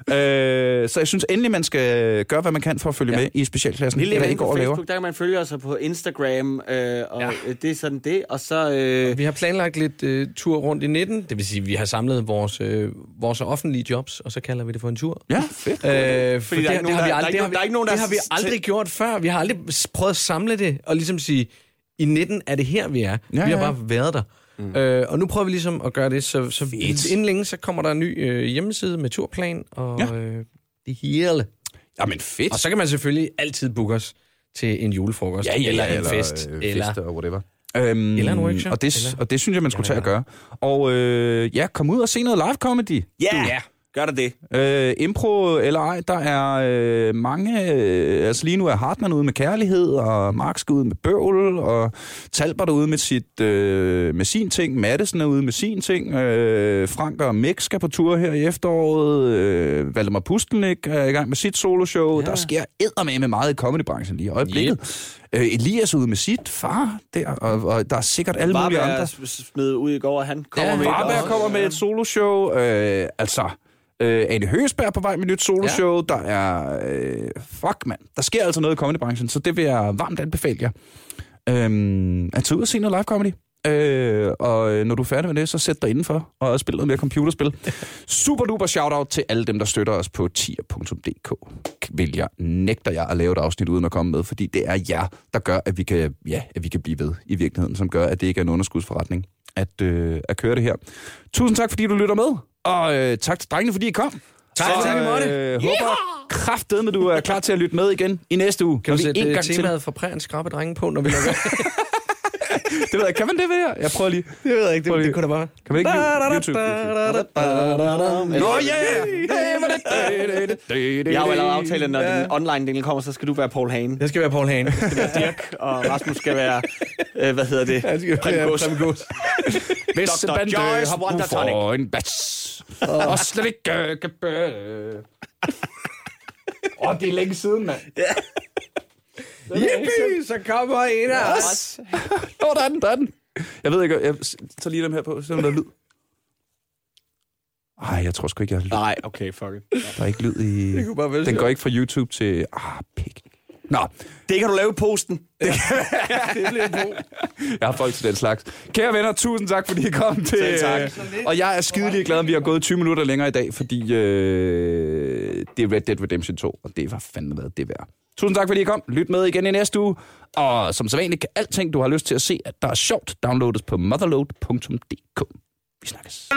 <laughs> Øh, så jeg synes endelig, man skal gøre, hvad man kan for at følge ja. med i specialklassen. I inde går på laver. Facebook, der kan man følge os på Instagram, øh, og Ja. det er sådan det. Og så... Øh, Vi har planlagt lidt øh, tur rundt i 19. Det vil sige, vi har samlet vores, øh, vores offentlige jobs, og så kalder vi det for en tur. Ja, fedt. Øh, for der er det, ikke det nogen, har vi der- der er aldrig, der er vi- ikke nogen, der det har vi aldrig gjort før. Vi har aldrig prøvet at samle det, og ligesom sige, i 19 er det her, vi er. Ja, vi har ja. bare været der. Mm. Øh, og nu prøver vi ligesom at gøre det, så, så Fedt. inden længe, så kommer der en ny øh, hjemmeside med turplan, og Ja. øh, det hele. Jamen fedt. Og så kan man selvfølgelig altid booke os til en julefrokost, ja, ja, eller ja, en fest, øh, eller... fest og whatever. Øhm, Eller en workshop, Og det, eller- og det synes jeg, man skulle tage Eller- at gøre. Og øh, ja, kom ud og se noget live comedy. ja, Ja. Gør der det. Øh, impro eller ej, der er øh, mange... Øh, altså lige nu er Hartmann ude med kærlighed, og Mark skal ud med bøvl, og Talbot er ude med, sit, øh, med sin ting, Madison er ude med sin ting, øh, Frank og Mick skal på tur her i efteråret, øh, Valdemar Pustelnik er i gang med sit soloshow, ja. der sker eddermame med meget i comedybranchen lige i øjeblikket. Yep. Øh, Elias ude med sit far der, og, og der er sikkert alle mulige Bare andre. være smidt ud i går, og han kommer Ja, med et Varberg kommer med et soloshow. Øh, altså, øh, Ane Høgesberg er på vej med nyt soloshow. Ja. Der er... Øh, fuck, mand. Der sker altså noget i comedybranchen, så det vil jeg varmt anbefale jer. Øhm, at tage ud og se noget live comedy. Øh, og øh, når du er færdig med det, så sæt dig indenfor og også spil noget mere computerspil. <laughs> Super duper shout-out til alle dem, der støtter os på tier.dk. Vil jeg, nægter jeg at lave et afsnit uden at komme med, fordi det er jer, der gør, at vi kan, ja, at vi kan blive ved i virkeligheden, som gør, at det ikke er en underskudsforretning at, øh, at køre det her. Tusind tak, fordi du lytter med, og øh, tak til drengene, fordi I kom. Tak, Så, tak, øh, håber kraftedeme, du er klar til at lytte med igen i næste uge. Kan du Når vi sætte en øh, gang til- temaet for prægens skrabe drenge på, når vi lukker? Det ved jeg, kan man det ved jeg? Jeg prøver lige. det ved jeg ikke, det, det kunne da bare... Kan man ikke YouTube? Nå, ja! Jeg har jo allerede aftalt, at når den online-del kommer, så skal du være Paul Hagen. Jeg skal være Paul Hagen. Dirk og Rasmus skal være, øh, hvad hedder det? Preben Gods. Hvis Dr. Joyce har Tonic. for en bats, og slet ikke øh, kan bære. Åh, oh, det er længe siden, mand. Yippie, så kommer en af os. Åh, oh, der er den, der er den. Jeg ved ikke, jeg tager lige dem her på, så der er lyd. Ej, jeg tror sgu ikke, jeg har lyd. Nej, okay, fuck it. Der er ikke lyd i... Det kunne bare være Den går ikke fra YouTube til... Ah, pik. Nå, Det kan du lave i posten. <laughs> jeg har folk til den slags. Kære venner, tusind tak, fordi I kom til... Selv tak. Og jeg er skidelig glad, at vi har gået 20 minutter længere i dag, fordi øh, det er Red Dead Redemption 2, og det var fandme hvad det værd. Tusind tak, fordi I kom. Lyt med igen i næste uge. Og som sædvanligt kan alting, du har lyst til at se, at der er sjovt, downloades på motherload.dk. Vi snakkes.